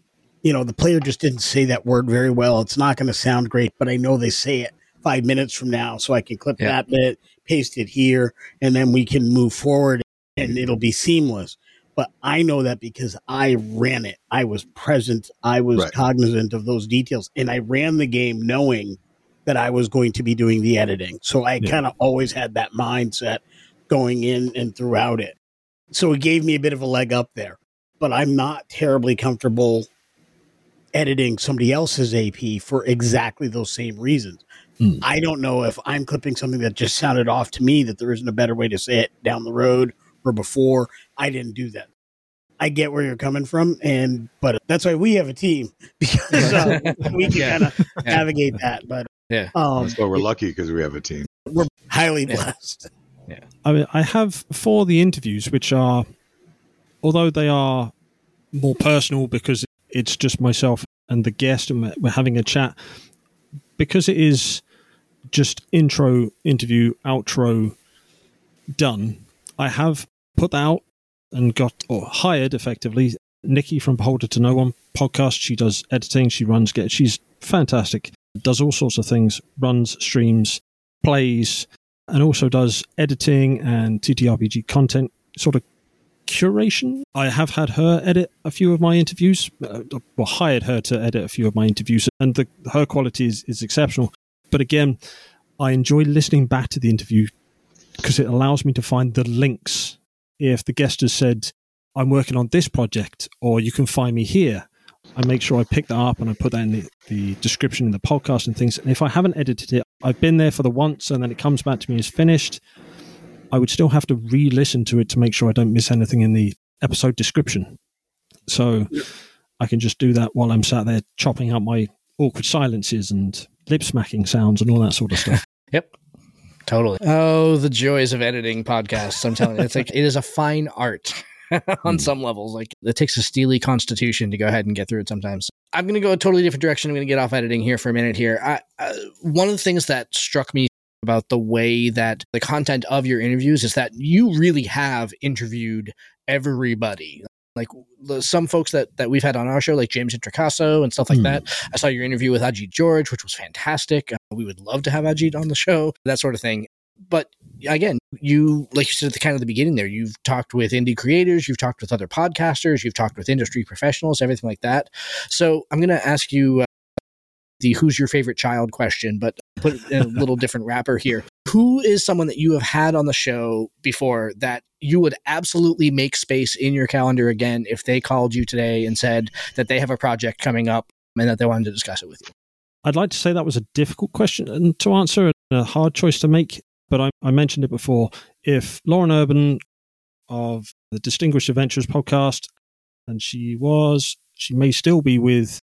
you know, the player just didn't say that word very well. It's not going to sound great, but I know they say it five minutes from now. So I can clip yeah. that bit, paste it here, and then we can move forward and it'll be seamless but I know that because I ran it. I was present. I was right. cognizant of those details, and I ran the game knowing that I was going to be doing the editing. So I yeah. kind of always had that mindset going in and throughout it. So it gave me a bit of a leg up there. But I'm not terribly comfortable editing somebody else's AP for exactly those same reasons. Hmm. I don't know if I'm clipping something that just sounded off to me that there isn't a better way to say it down the road or before. I didn't do that. I get where you're coming from, and but that's why we have a team *laughs* because uh, *laughs* we can Yeah. kind of Yeah. navigate that. But Yeah. um, That's why we're lucky because we have a team. we're highly blessed. Yeah. blessed. I mean, I have for the interviews, which are, although they are more personal because it's just myself and the guest, and we're- we're having a chat, because it is just intro, interview, outro done. I have put out and got or hired effectively Nikki from Beholder to No One podcast. She does editing. She runs. Get. She's fantastic. Does all sorts of things. Runs streams, plays, and also does editing and TTRPG content sort of curation. I have had her edit a few of my interviews, uh, well, hired her to edit a few of my interviews, and the, her quality is, is exceptional. But again, I enjoy listening back to the interview because it allows me to find the links. If the guest has said, I'm working on this project, or you can find me here, I make sure I pick that up and I put that in the, the description in the podcast and things. And if I haven't edited it, I've been there for the once and then it comes back to me as finished. I would still have to re listen to it to make sure I don't miss anything in the episode description. So I can just do that while I'm sat there chopping out my awkward silences and lip smacking sounds and all that sort of stuff. *laughs* Yep. Totally. Oh, the joys of editing podcasts. I'm telling you, it's like *laughs* it is a fine art *laughs* on some levels. Like it takes a steely constitution to go ahead and get through it sometimes. I'm going to go a totally different direction. I'm going to get off editing here for a minute here. I, uh, one of the things that struck me about the way that the content of your interviews is that you really have interviewed everybody. Like the, some folks that, that we've had on our show, like James Introcaso and stuff like Hmm. that. I saw your interview with Ajit George, which was fantastic. Uh, we would love to have Ajit on the show, that sort of thing. But again, you, like you said at the kind of the beginning there, you've talked with indie creators, you've talked with other podcasters, you've talked with industry professionals, everything like that. So I'm going to ask you uh, the who's your favorite child question, but put in a *laughs* little different wrapper here. Who is someone that you have had on the show before that you would absolutely make space in your calendar again if they called you today and said that they have a project coming up and that they wanted to discuss it with you? I'd like to say that was a difficult question and to answer and a hard choice to make, but I, I mentioned it before. If Lauren Urban of the Distinguished Adventures podcast, and she was, she may still be with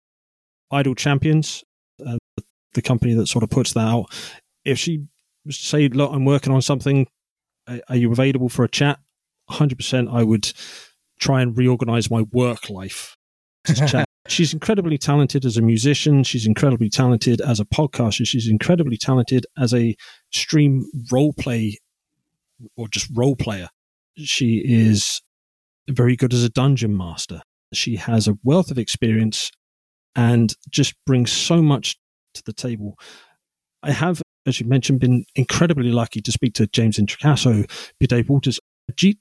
Idle Champions, uh, the company that sort of puts that out. If she say, "Look, I'm working on something. Are you available for a chat?" 100%, I would try and reorganize my work life. *laughs* She's incredibly talented as a musician. She's incredibly talented as a podcaster. She's incredibly talented as a stream role play or just role player. She is very good as a dungeon master. She has a wealth of experience and just brings so much to the table. I have, as you mentioned, been incredibly lucky to speak to James Introcaso, Dave Walters. Jeet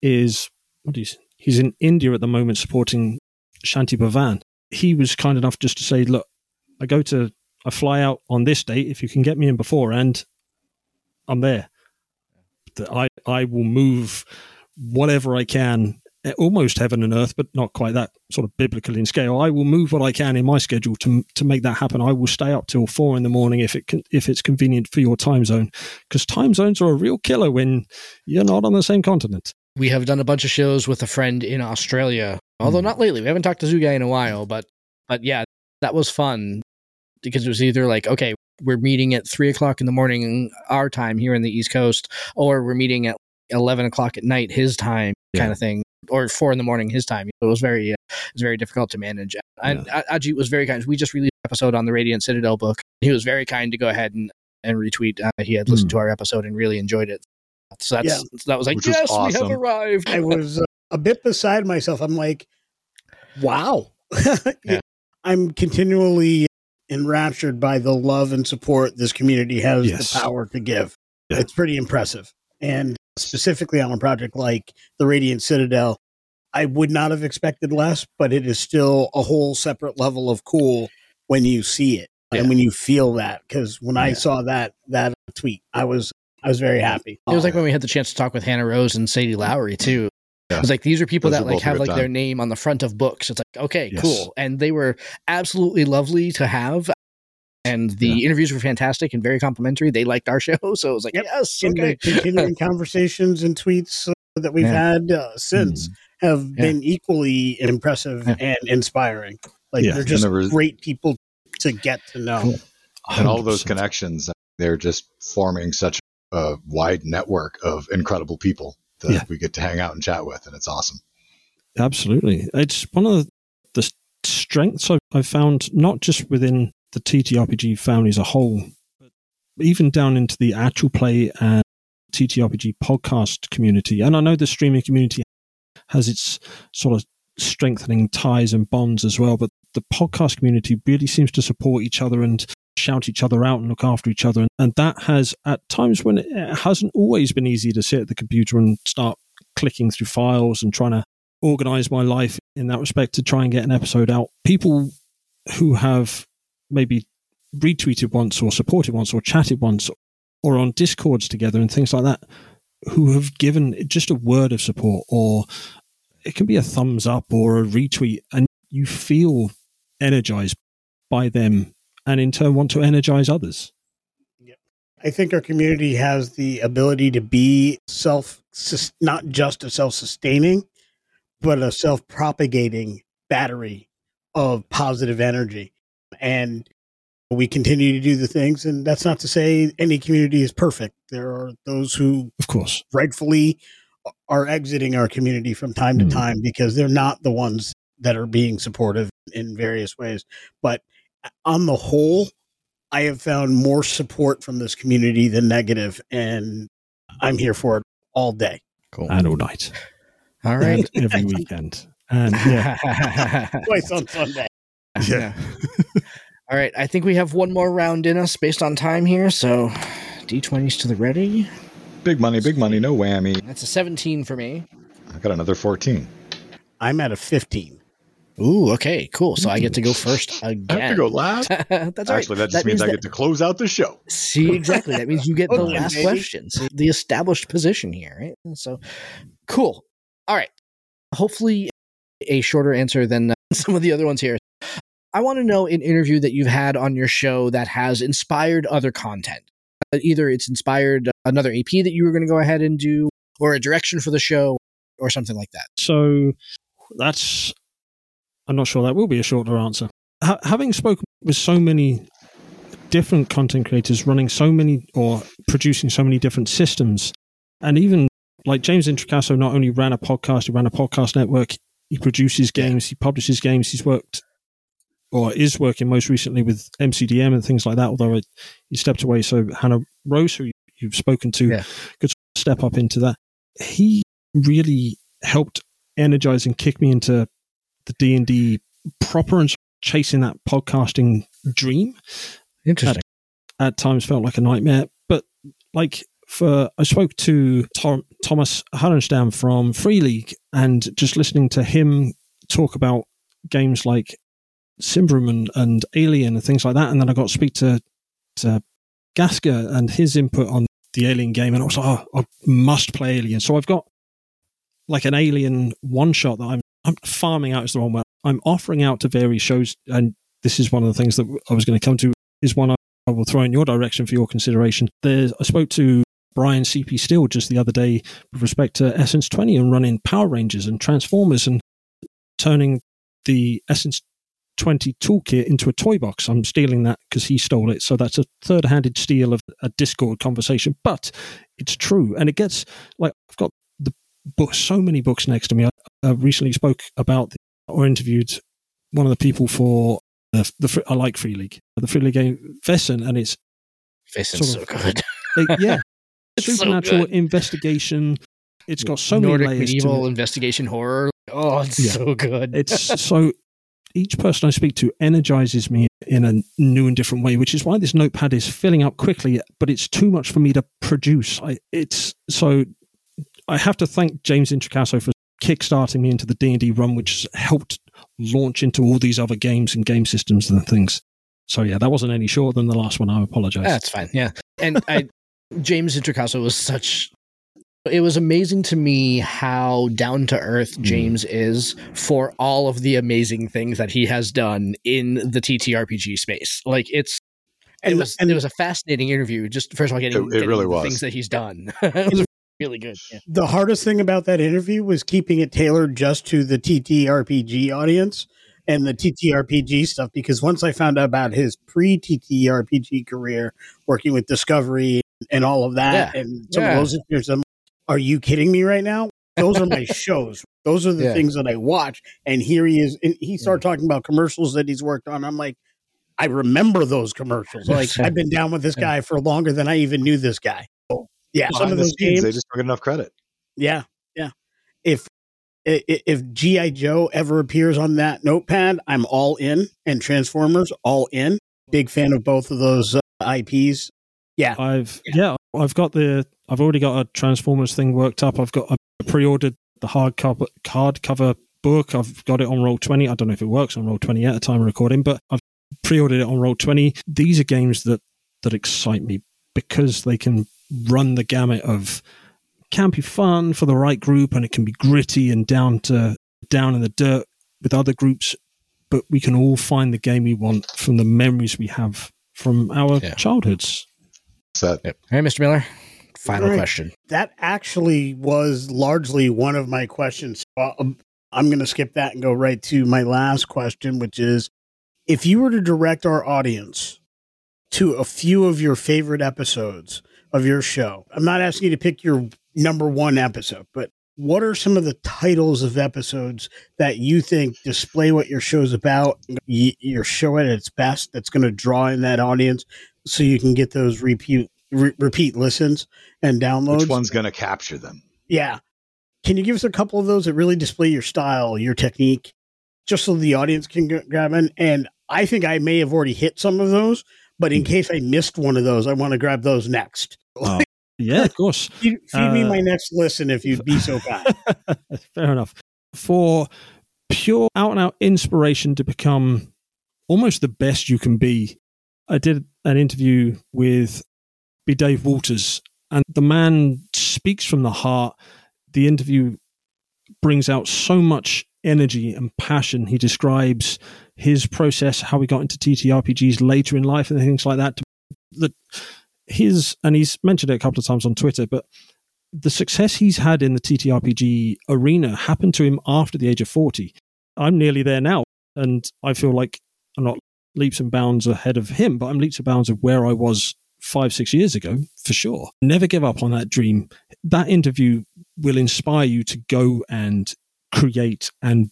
is what is he's in India at the moment supporting Shanti Bhavan. He was kind enough just to say, "Look, I go to I fly out on this date. If you can get me in before, and I'm there. I I will move whatever I can." Almost heaven and earth, but not quite that sort of biblical in scale. I will move what I can in my schedule to to make that happen. I will stay up till four in the morning if it can, if it's convenient for your time zone, because time zones are a real killer when you're not on the same continent. We have done a bunch of shows with a friend in Australia, although Hmm. not lately. We haven't talked to Zugai in a while, but but yeah, that was fun because it was either like, okay, we're meeting at three o'clock in the morning our time here in the East Coast, or we're meeting at eleven o'clock at night his time, kind of thing, or four in the morning his time. It was very uh, it was very difficult to manage. And A- Ajit was very kind. We just released an episode on the Radiant Citadel book. He was very kind to go ahead and and retweet. Uh, he had listened Hmm. to our episode and really enjoyed it. So that's Yeah. so that was like, Which yes, we have arrived. I was uh, a bit beside myself. I'm like, wow. *laughs* Yeah. I'm continually enraptured by the love and support this community has Yes. the power to give. Yeah. It's pretty impressive. And specifically on a project like the Radiant Citadel, I would not have expected less, but it is still a whole separate level of cool when you see it Yeah. and when you feel that. Because when I saw that that tweet, I was I was very happy. It was like when we had the chance to talk with Hannah Rose and Sadie Lowry too. Yeah. It was like these are people Those that are like have good like their name on the front of books. It's like okay, Yes. cool, and they were absolutely lovely to have. And the interviews were fantastic and very complimentary. They liked our *laughs* show, so it was like, Yep. yes, And okay. the continuing *laughs* conversations and tweets uh, that we've Yeah. had uh, since have Yeah. been equally impressive Yeah. and inspiring. Like Yeah. they're just there was- great people to get to know. Cool. and all those connections they're just forming such a wide network of incredible people that Yeah. we get to hang out and chat with and it's awesome Absolutely. It's one of the, the strengths I've, I've found, not just within the TTRPG family as a whole, but even down into the actual play and TTRPG podcast community. And I know the streaming community has its sort of strengthening ties and bonds as well, but the podcast community really seems to support each other and shout each other out and look after each other. And that has, at times when it hasn't always been easy to sit at the computer and start clicking through files and trying to organize my life in that respect to try and get an episode out. People who have maybe retweeted once or supported once or chatted once or on discords together and things like that who have given just a word of support or it can be a thumbs up or a retweet and you feel energized by them and in turn want to energize others. I think our community has the ability to be self, not just a self sustaining, but a self propagating battery of positive energy. And we continue to do the things. And that's not to say any community is perfect. There are those who Of course. rightfully are exiting our community from time to Mm. time because they're not the ones that are being supportive in various ways. But on the whole, I have found more support from this community than negative, and I'm here for it all day. Cool. And all night. All right. And *laughs* every weekend. And yeah. *laughs* Twice on Sunday. *laughs* yeah. All right. I think we have one more round in us based on time here. So D20s to the ready. big money big money no whammy That's a 17 for me. i got another 14 I'm at a 15. Ooh, okay, cool. So I get to go first again. *laughs* i have to go *laughs* last That's all right. actually that just means, i that- get to close out the show See, exactly. That means you get the Okay, last baby. question. So the established position here, right? So cool. All right. Hopefully, a shorter answer than uh, some of the other ones here. I want to know an interview that you've had on your show that has inspired other content. Uh, Either it's inspired another AP that you were going to go ahead and do, or a direction for the show, or something like that. So that's, I'm not sure that will be a shorter answer. Ha- having spoken with so many different content creators running so many or producing so many different systems, and even like James Introcaso not only ran a podcast, he ran a podcast network, he produces games, he publishes games, he's worked or is working most recently with MCDM and things like that, although he stepped away. So Hannah Rose, who you've spoken to, Yeah. could step up into that. He really helped energize and kick me into the D and D proper and chasing that podcasting dream. Interesting. At times felt like a nightmare, but like for I spoke to Tom, Tomas Härenstam from Free League and just listening to him talk about games like Symbaroum and, and Alien and things like that, and then I got to speak to to Gaska and his input on the Alien game, and I was like, oh, I must play Alien. So I've got like an Alien one shot that I'm I'm farming out is the wrong word. I'm offering out to various shows, and this is one of the things that I was going to come to. Is one I, will throw in your direction for your consideration. There's I spoke to Brian CP Steele just the other day with respect to Essence 20 and running Power Rangers and Transformers and turning the Essence 20 toolkit into a toy box. I'm stealing that because he stole it. So that's a third handed steal of a Discord conversation, but it's true. And it gets like, I've got the book, so many books next to me. I, I recently spoke about the, or interviewed one of the people for the, the I like Free League, the Free League game, Vaesen, and it's so sort of- good. it- yeah, *laughs* It's so supernatural good. investigation. It's got so Nordic many layers medieval investigation horror. Oh, it's Yeah. so good. It's *laughs* so each person I speak to energizes me in a new and different way, which is why this notepad is filling up quickly, but it's too much for me to produce. I, it's so I have to thank James Introcaso for kickstarting me into the D&D run, which helped launch into all these other games and game systems and things. So yeah, that wasn't any shorter than the last one. I apologize. That's fine. Yeah. And I, *laughs* James Introcaso was such. It was amazing to me how down to earth Mm. James is for all of the amazing things that he has done in the TTRPG space. Like it's it And- was and- it was a fascinating interview. Just first of all, getting, It- it getting really the was. things that he's done. *laughs* it was really good. Yeah. The hardest thing about that interview was keeping it tailored just to the TTRPG audience and the TTRPG stuff because once I found out about his pre TTRPG career working with Discovery and all of that Yeah. and some Yeah. of those I'm are you kidding me right now? Those are my *laughs* shows. Those are the Yeah. things that I watch. And here he is. And he started talking about commercials that he's worked on. I'm like, I remember those commercials. Like *laughs* I've been down with this guy for longer than I even knew this guy. So, yeah, some Behind of the those scenes, games. they just don't get enough credit. Yeah, yeah. If i- i- if GI Joe ever appears on that notepad, I'm all in, and Transformers all in. Big fan of both of those uh, IPs. Yeah, I've yeah. I've got the I've already got a Transformers thing worked up. I've got I pre-ordered the hard hardcover hardcover book. I've got it on Roll Twenty. I don't know if it works on Roll Twenty at the time of recording, but I've pre-ordered it on Roll Twenty. These are games that that excite me because they can run the gamut of can be fun for the right group and it can be gritty and down to down in the dirt with other groups but we can all find the game we want from the memories we have from our Yeah. childhoods Set. Yep. All right, Mr. Miller. Final Right. question. that actually was largely one of my questions. So um, I'm going to skip that and go right to my last question, which is if you were to direct our audience to a few of your favorite episodes of your show, I'm not asking you to pick your number one episode, but what are some of the titles of episodes that you think display what your show's about, your show at its best, that's going to draw in that audience so you can get those repeat, re- repeat listens and downloads? Which one's going to capture them? Yeah. Can you give us a couple of those that really display your style, your technique, just so the audience can g- grab in? And I think I may have already hit some of those, but in case I missed one of those, I want to grab those next. Oh, *laughs* yeah, of course. feed feed me Uh, my next listen if you'd be so kind. *laughs* Fair enough. For pure out and out inspiration to become almost the best you can be, I did an interview with B. Dave Walters, and the man speaks from the heart. The interview brings out so much energy and passion. He describes his process, how he got into TTRPGs later in life, and things like that. That his and he's mentioned it a couple of times on Twitter, but the success he's had in the TTRPG arena happened to him after the age of 40. I'm nearly there now, and I feel like I'm not leaps and bounds ahead of him, but I'm leaps and bounds of where I was five, six years ago, for sure. Never give up on that dream. That interview will inspire you to go and create and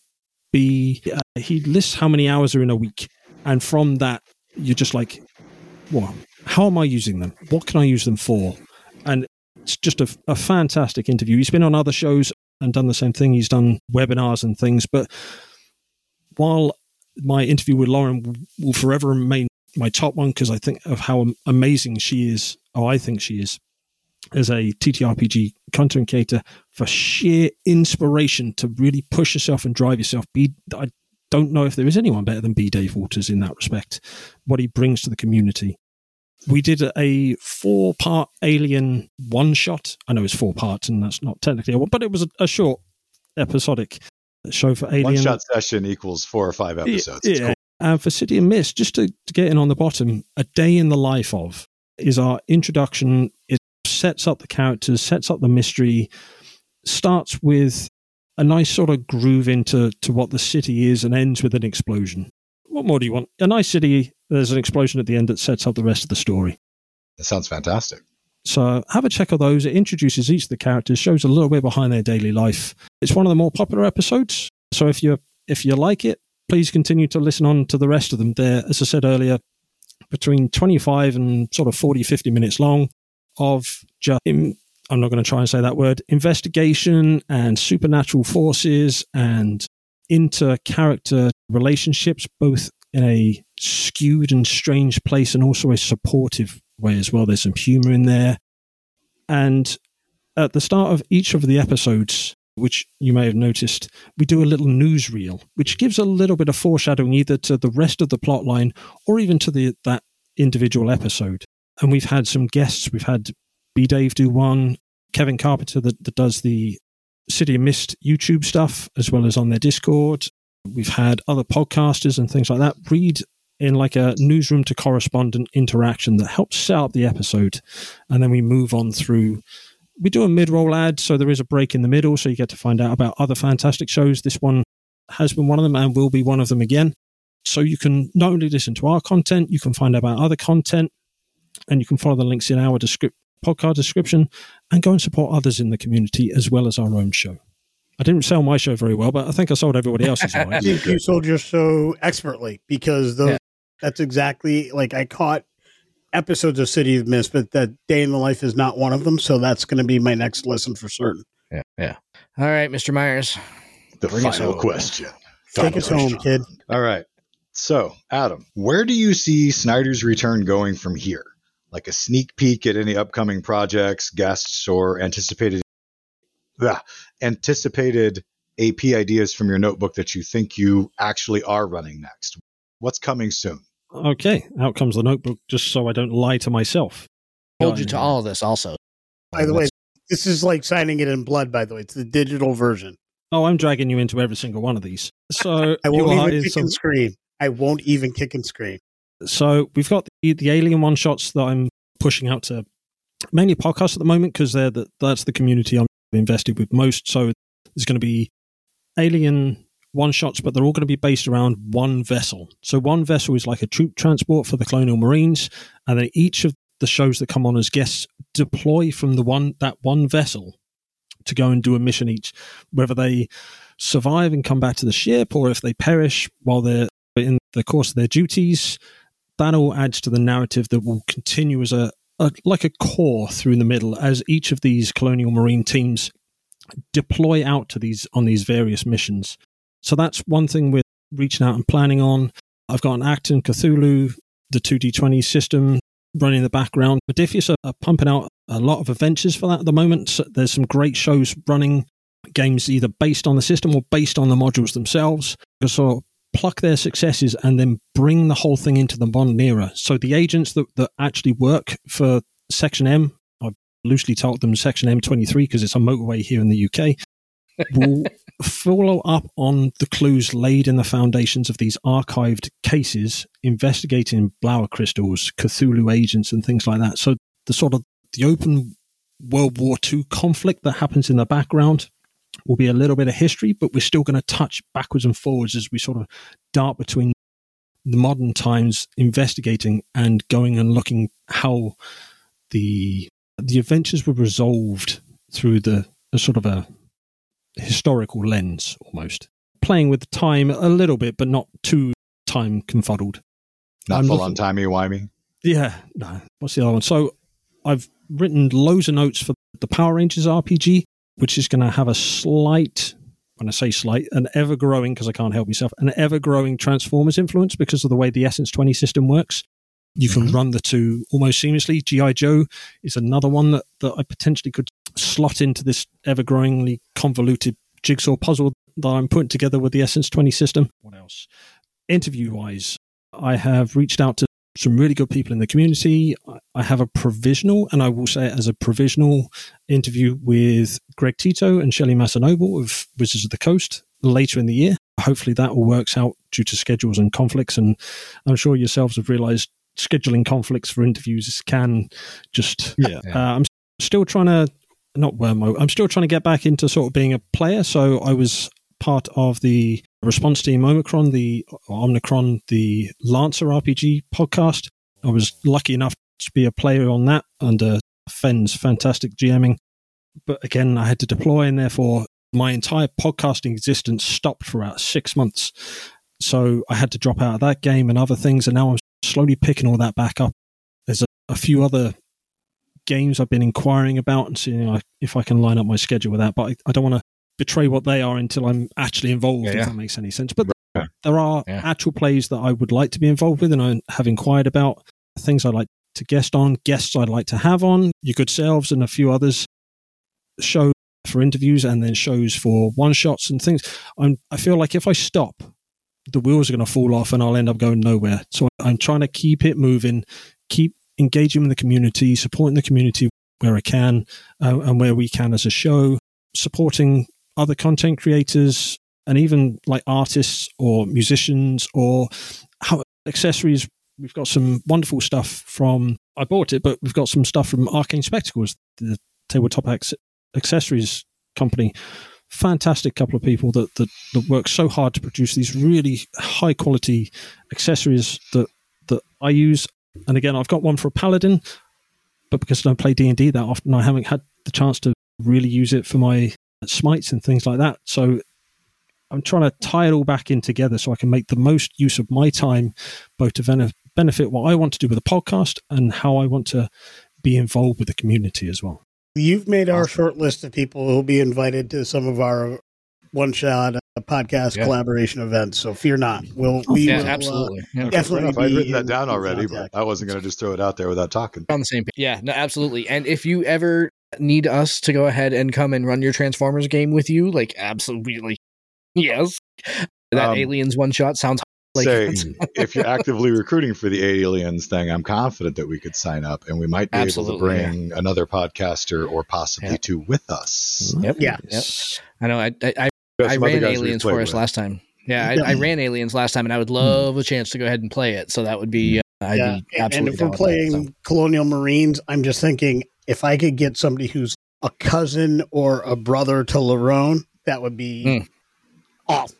be. Uh, he lists how many hours are in a week, and from that, you're just like, well, how am I using them? What can I use them for? And it's just a, a fantastic interview. He's been on other shows and done the same thing. He's done webinars and things. But while my interview with Lauren will forever remain my top one because I think of how amazing she is, or I think she is, as a TTRPG content creator for sheer inspiration to really push yourself and drive yourself. Be I don't know if there is anyone better than B. Dave Walters in that respect. What he brings to the community we did a four part alien one shot. I know it's four parts and that's not technically a one, but it was a, a short episodic show for alien. One shot session equals four or five episodes. It's Yeah. And for City of Mist, just to, to get in on the bottom, a day in the life of is our introduction. It sets up the characters, sets up the mystery, starts with a nice sort of groove into to what the city is, and ends with an explosion. What more do you want? A nice city. There's an explosion at the end that sets up the rest of the story. That sounds fantastic. So have a check of those. It introduces each of the characters, shows a little bit behind their daily life. It's one of the more popular episodes. So if you if you like it, please continue to listen on to the rest of them. They're, as I said earlier, between 25 and sort of 40, 50 minutes long of just, I'm not going to try and say that word, investigation and supernatural forces and inter character relationships, both in a skewed and strange place and also a supportive way as well. There's some humor in there. And at the start of each of the episodes, which you may have noticed, we do a little newsreel, which gives a little bit of foreshadowing either to the rest of the plot line or even to the that individual episode. And we've had some guests. We've had B Dave do one, Kevin Carpenter that, that does the City of Mist YouTube stuff, as well as on their Discord. We've had other podcasters and things like that read in like a newsroom to correspondent interaction that helps set up the episode. And then we move on through. We do a mid roll ad, so there is a break in the middle, so you get to find out about other fantastic shows. This one has been one of them and will be one of them again. So you can not only listen to our content, you can find out about other content, and you can follow the links in our descript- podcast description and go and support others in the community as well as our own show. I didn't sell my show very well, but I think I sold everybody else's. *laughs* I think you sold your show expertly because those Yeah. that's exactly like I caught episodes of City of Mist, but that day in the life is not one of them. So that's going to be my next lesson for certain. Yeah. Yeah. All right, Mr. Myers. The Bring us final home. question. Take Final us home, kid. All right. So, Adam, where do you see Snyder's return going from here? Like a sneak peek at any upcoming projects, guests, or anticipated ah, anticipated AP ideas from your notebook that you think you actually are running next? What's coming soon? Okay, out comes the notebook, just so I don't lie to myself. Hold you to all of this also. By the way, this is like signing it in blood. By the way, it's the digital version. Oh, I'm dragging you into every single one of these. So *laughs* I won't even kick some- and scream. I won't even kick and scream. so we've got the, the alien one shots that I'm pushing out to mainly podcasts at the moment because they're the, that's the community I'm invested with most. So there's going to be alien one shots, but they're all going to be based around one vessel. So one vessel is like a troop transport for the Colonial Marines, and then each of the shows that come on as guests deploy from the one that one vessel to go and do a mission each, whether they survive and come back to the ship or if they perish while they're in the course of their duties. That all adds to the narrative that will continue as a, a like a core through the middle as each of these colonial marine teams deploy out to these on these various missions. So that's one thing we're reaching out and planning on. I've got an Achtung! Cthulhu, the 2D20 system running in the background. Modiphius are, pumping out a lot of adventures for that at the moment. So there's some great shows running, games either based on the system or based on the modules themselves. So pluck their successes and then bring the whole thing into the modern era. So the agents that, that actually work for Section M, I've loosely told them Section M23 because it's a motorway here in the UK, *laughs* will follow up on the clues laid in the foundations of these archived cases investigating Blower crystals, Cthulhu agents, and things like that. So the sort of the open World War II conflict that happens in the background will be a little bit of history, but we're still going to touch backwards and forwards as we sort of dart between the modern times investigating and going and looking how the the adventures were resolved through the, the sort of a historical lens almost. Playing with time a little bit but not too time confuddled Not I'm full looking- on timey wimey. yeah no what's the other one? So i've written loads of notes for the power rangers rpg which is going to have a slight when i say slight an ever growing because i can't help myself an ever growing transformers influence because of the way the essence 20 system works. You can Mhm. run the two almost seamlessly. Gi joe is another one that, that i potentially could slot into this ever growingly convoluted jigsaw puzzle that i'm putting together with the essence 20 system what else interview wise i have reached out to some really good people in the community. I- I have a provisional, and I will say it as a provisional interview with Greg Tito and Shelly Mazzanoble of Wizards of the Coast later in the year. Hopefully that all works out due to schedules and conflicts. And I'm sure yourselves have realized scheduling conflicts for interviews can just. Yeah. Uh, I'm still trying to, not worm, I'm still trying to get back into sort of being a player. So I was part of the response team Omicron, the Omnicron, the Lancer RPG podcast. I was lucky enough to be a player on that under Fenn's fantastic GMing. But again, I had to deploy, and therefore my entire podcasting existence stopped for about six months. So I had to drop out of that game and other things, and now I'm slowly picking all that back up. There's a, a few other games I've been inquiring about and seeing if I can line up my schedule with that, but I, I don't want to betray what they are until I'm actually involved, Yeah, if that makes any sense. But Right. there are Yeah. actual plays that I would like to be involved with, and I have inquired about things I'd like to guest on, guests I'd like to have on, your good selves, and a few others. Show for interviews and then shows for one shots and things. I'm, I feel like if I stop, the wheels are going to fall off and I'll end up going nowhere. So I'm trying to keep it moving, keep engaging with the community, supporting the community where I can uh, and where we can as a show, supporting other content creators and even like artists or musicians or how, accessories. We've got some wonderful stuff from, I bought it, but we've got some stuff from Arcane Spectacles, the tabletop ac- accessories company. Fantastic couple of people that, that, that work so hard to produce these really high quality accessories that, that I use. And again, I've got one for a paladin, but because I don't play D&D that often, I haven't had the chance to really use it for my smites and things like that. So I'm trying to tie it all back in together so I can make the most use of my time, both to benef- benefit what I want to do with the podcast and how I want to be involved with the community as well. You've made our short list of people who'll be invited to some of our one shot uh, podcast Yeah. collaboration event. So fear not. We'll we yeah, will, uh, absolutely. Yeah. definitely Enough, I'd written that down in already, but. I wasn't going to just throw it out there without talking. on the same page. Yeah, no, absolutely. And if you ever need us to go ahead and come and run your Transformers game with you, like absolutely, yes. That Um, aliens one shot sounds like Say, *laughs* if you're actively recruiting for the aliens thing, I'm confident that we could sign up, and we might be Absolutely, able to bring another podcaster or possibly Yeah. two with us. Yep. Yeah. Yep. I know. I I, I, We have I some other ran aliens for us with. last time. Yeah, I, I ran aliens last time, and I would love a chance to go ahead and play it. So that would be. Uh, I'd yeah. be And- and if we're playing that, so. Colonial Marines, I'm just thinking if I could get somebody who's a cousin or a brother to Larone, that would be Mm. awesome.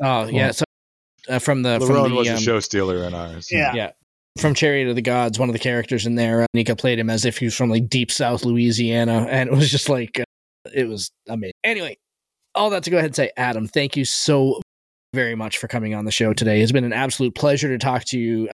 Oh yeah. So uh, from the from Larone the was um, a show stealer in ours. Yeah. Yeah. From Chariot of the Gods, one of the characters in there, uh, Nika played him as if he was from like deep South Louisiana, and it was just like uh, it was amazing. Anyway, all that to go ahead and say, Adam, thank you so very much for coming on the show today. It's been an absolute pleasure to talk to you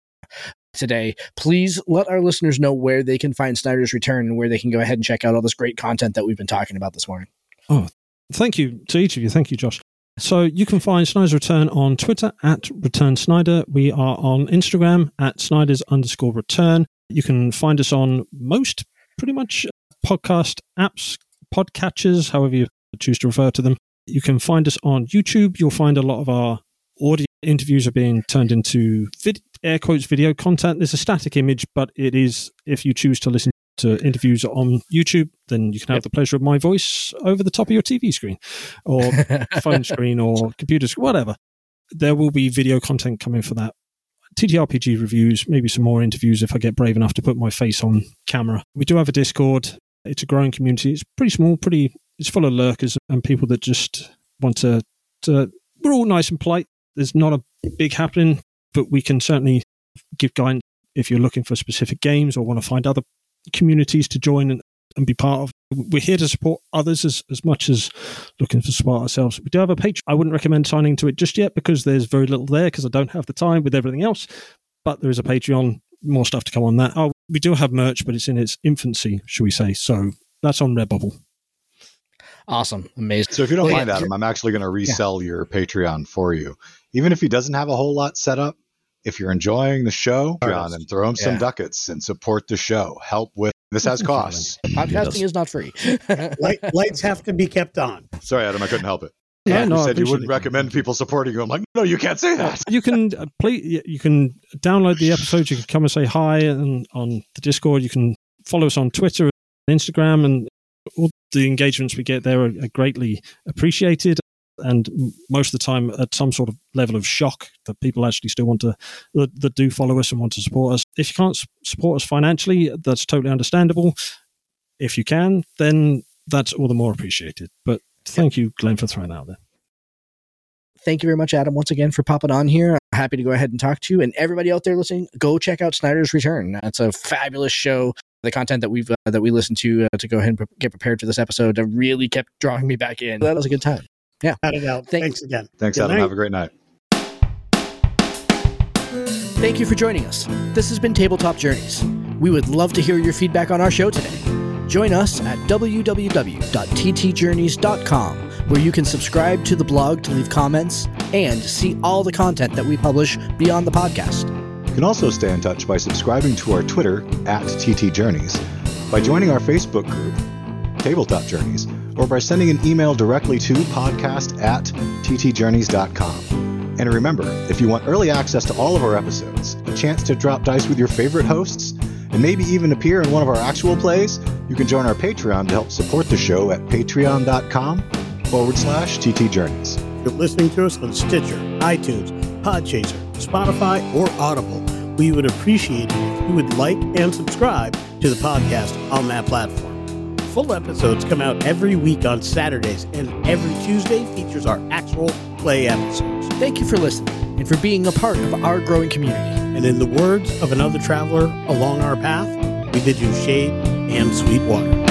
today. Please let our listeners know where they can find Snyder's Return and where they can go ahead and check out all this great content that we've been talking about this morning. Oh, thank you to each of you. Thank you, Josh. So you can find Snyder's Return on Twitter at Return Snyder. We are on Instagram at Snyder's underscore return. You can find us on most pretty much podcast apps, podcatchers, however you choose to refer to them. You can find us on YouTube. You'll find a lot of our audio interviews are being turned into vid- air quotes video content. There's a static image, but it is if you choose to listen to interviews on YouTube, then you can have Yep. the pleasure of my voice over the top of your TV screen or *laughs* phone screen or computer screen, whatever. There will be video content coming for that. TTRPG reviews, maybe some more interviews if I get brave enough to put my face on camera. We do have a Discord. It's a growing community. It's pretty small, pretty. It's full of lurkers and people that just want to. to we're all nice and polite. There's not a big happening, but we can certainly give guidance if you're looking for specific games or want to find other communities to join and, and be part of. We're here to support others as, as much as looking for support ourselves. We do have a Patreon. I wouldn't recommend signing to it just yet because there's very little there because I don't have the time with everything else. But there is a Patreon, more stuff to come on that. Oh, we do have merch, but it's in its infancy, shall we say. So that's on Redbubble. Awesome, amazing. So if you don't Well, mind, yeah. Adam, I'm actually going to resell your Patreon for you. Even if he doesn't have a whole lot set up, if you're enjoying the show, Patreon, and throw him some ducats and support the show. Help with this has *laughs* costs. Podcasting is not free. *laughs* Light, lights have to be kept on. Sorry, Adam, I couldn't help it. Yeah, you no, I said you wouldn't it. recommend people supporting you. I'm like, no, you can't say that. you can uh, play. You can download the episodes. You can come and say hi and on the Discord. You can follow us on Twitter, and Instagram, and all the engagements we get there are, are greatly appreciated. And most of the time, at some sort of level of shock that people actually still want to that, that do follow us and want to support us. If you can't support us financially, that's totally understandable. If you can, then that's all the more appreciated. But thank you, Glenn, for throwing that out there. thank you very much, Adam, once again for popping on here. Happy to go ahead and talk to you. And everybody out there listening, go check out Snyder's Return. that's a fabulous show. The content that we've uh, that we listened to uh, to go ahead and pre- get prepared for this episode uh, really kept drawing me back in. That was a good time. Cut it out. Thank- Thanks again. Thanks, Good Adam. night. Have a great night. Thank you for joining us. This has been Tabletop Journeys. We would love to hear your feedback on our show today. Join us at www.ttjourneys.com, where you can subscribe to the blog to leave comments and see all the content that we publish beyond the podcast. You can also stay in touch by subscribing to our Twitter at TT Journeys, by joining our Facebook group, Tabletop Journeys, or by sending an email directly to podcast at ttjourneys.com. And remember, if you want early access to all of our episodes, a chance to drop dice with your favorite hosts, and maybe even appear in one of our actual plays, you can join our Patreon to help support the show at patreon.com forward slash ttjourneys. You're listening to us on Stitcher, iTunes, Podchaser, Spotify or Audible. We would appreciate it if you would like and subscribe to the podcast on that platform. Full episodes come out every week on Saturdays, and every Tuesday features our actual play episodes. Thank you for listening and for being a part of our growing community. And in the words of another traveler along our path, we bid you shade and sweet water.